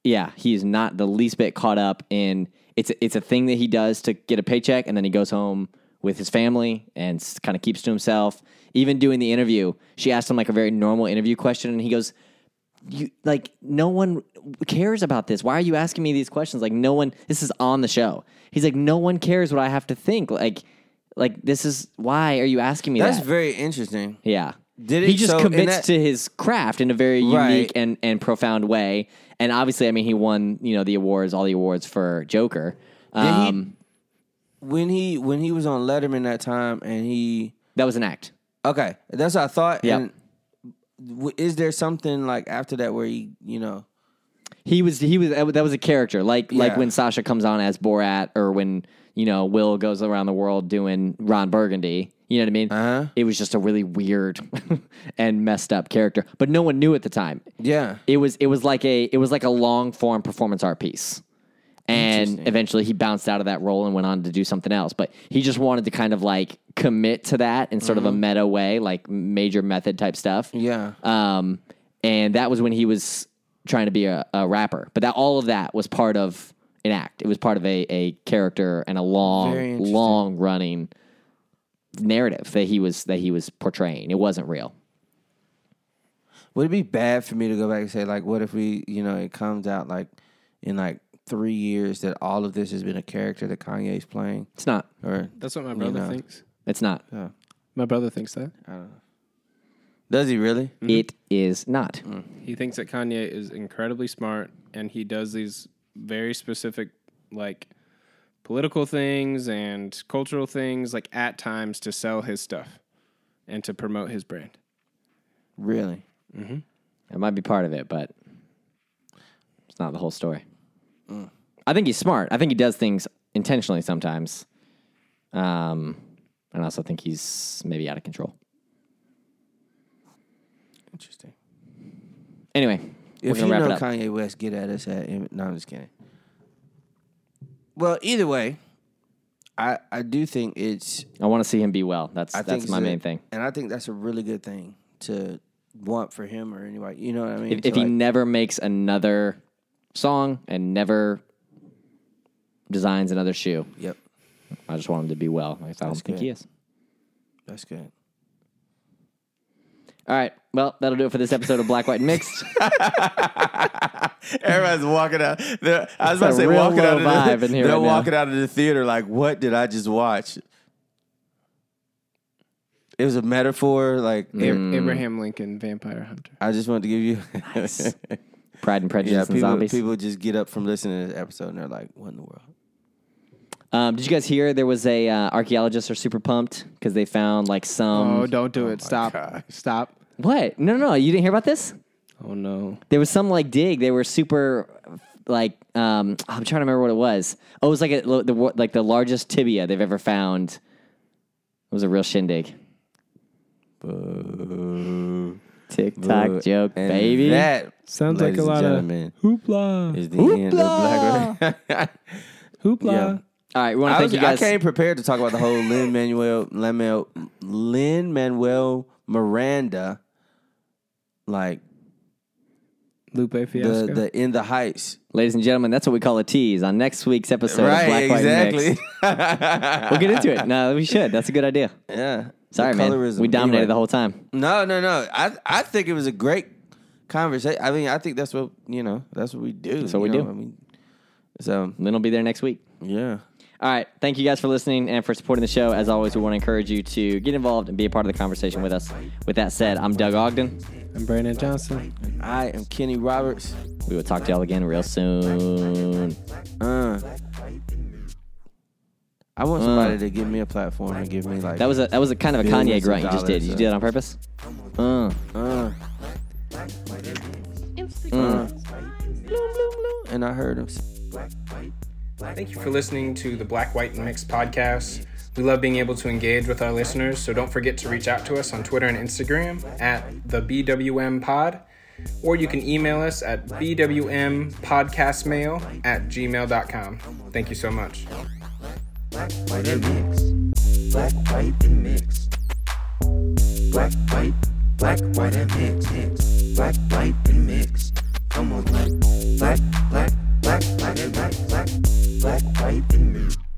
yeah, he's not the least bit caught up in. It's a, it's a thing that he does to get a paycheck, and then he goes home with his family and kind of keeps to himself. Even doing the interview, she asked him like a very normal interview question, and he goes, you like no one cares about this. Why are you asking me these questions? Like no one this is on the show. He's like no one cares what I have to think. Like like this is why are you asking me That's that? very interesting. yeah. Did he it- just so commits that- to his craft in a very Right. unique and, and profound way. And obviously, I mean, he won, you know, the awards, all the awards for Joker. he- Um, When he when he was on Letterman that time, and he that was an act. okay, that's what I thought. Yep. And w- is there something like after that where he, you know, He was he was that was a character like like Yeah. when Sacha comes on as Borat or when you know Will goes around the world doing Ron Burgundy. You know what I mean? Uh-huh. It was just a really weird and messed up character, but no one knew at the time. yeah, It was it was like a it was like a long form performance art piece. And eventually he bounced out of that role and went on to do something else. But he just wanted to kind of like commit to that in sort of a meta way, like major method type stuff. yeah, Um, and that was when he was trying to be a, a rapper. But that all of that was part of an act. It was part of a, a character and a long, long running narrative that he was that he was portraying. It wasn't real. Would it be bad for me to go back and say like, what if we, you know, it comes out like in like three years that all of this has been a character that Kanye's playing, It's not. or That's what my You brother know. thinks. It's not. Yeah. My brother thinks that. I don't know. Does he really? Mm-hmm. It is not. Mm. He thinks that Kanye is incredibly smart and he does these very specific like political things and cultural things like at times to sell his stuff and to promote his brand. Really? It might be part of it, but it's not the whole story. I think he's smart. I think he does things intentionally sometimes. Um, and I also think he's maybe out of control. Interesting. Anyway, we're If you wrap know it up. Kanye West, get at us at. No, I'm just kidding. Well, either way, I I do think it's I want to see him be well. That's I think that's it's my a- main thing. and I think that's a really good thing to want for him or anybody. You know what I mean? If, he like- never makes another song and never designs another shoe, yep, I just want him to be well. I don't think he is. that's good. All right. Well, that'll do it for this episode of Black, White, and Mixed. Everybody's walking out. They're, I was It's a real low vibe in here They're right now. walking out of the theater like, "What did I just watch?" It was a metaphor. Like A- Abraham Lincoln, Vampire Hunter. I just wanted to give you. Pride and Prejudice yeah, and people, Zombies. people just get up from listening to this episode and they're like, "What in the world?" Um, did you guys hear there was a uh, archaeologists are super pumped because they found like some Oh, don't do it. Stop. Stop. What? No, no, no. You didn't hear about this? Oh no. There was some like dig. They were super like um, I'm trying to remember what it was. Oh, it was like a, the like the largest tibia they've ever found. It was a real shindig. TikTok joke, And baby. That Sounds like a lot of gentlemen, hoopla. is the end of Black. Hoopla. Yeah. All right, we want to I, thank was, you guys. I came prepared to talk about the whole Lin Manuel Lin Manuel Miranda, like Lupe Fiasco. the in the heights. Ladies and gentlemen, that's what we call a tease on next week's episode of Black, right, White, and exactly. We'll get into it. No, we should. That's a good idea. yeah. Sorry, man. We dominated Anyway. the whole time. No, no, no. I I think it was a great conversation. I mean, I think that's what you know. That's what we do. That's what we know? do. I mean, so then Lynn will be there next week. yeah. All right. Thank you guys for listening and for supporting the show. As always, we want to encourage you to get involved and be a part of the conversation with us. With that said, I'm Doug Ogden. I'm Brandon Johnson. I am Kenny Roberts. We will talk to y'all again real soon. Uh, I want somebody to give me a platform and give me like That was a that was a kind of a Kanye of grunt you just did. dollars, You uh, did it on purpose. Uh, uh, uh, and I heard him. Thank you for listening to the Black, White, and Mixed podcast. We love being able to engage with our listeners, so don't forget to reach out to us on Twitter and Instagram at the BWM Pod, or you can email us at bwmpodcastmail at gmail.com. Thank you so much. Black, white, and mixed. Black, white, and mixed. Black, white, black, white, and mixed. Black, white, and mixed. Come on, black, black, black white in me.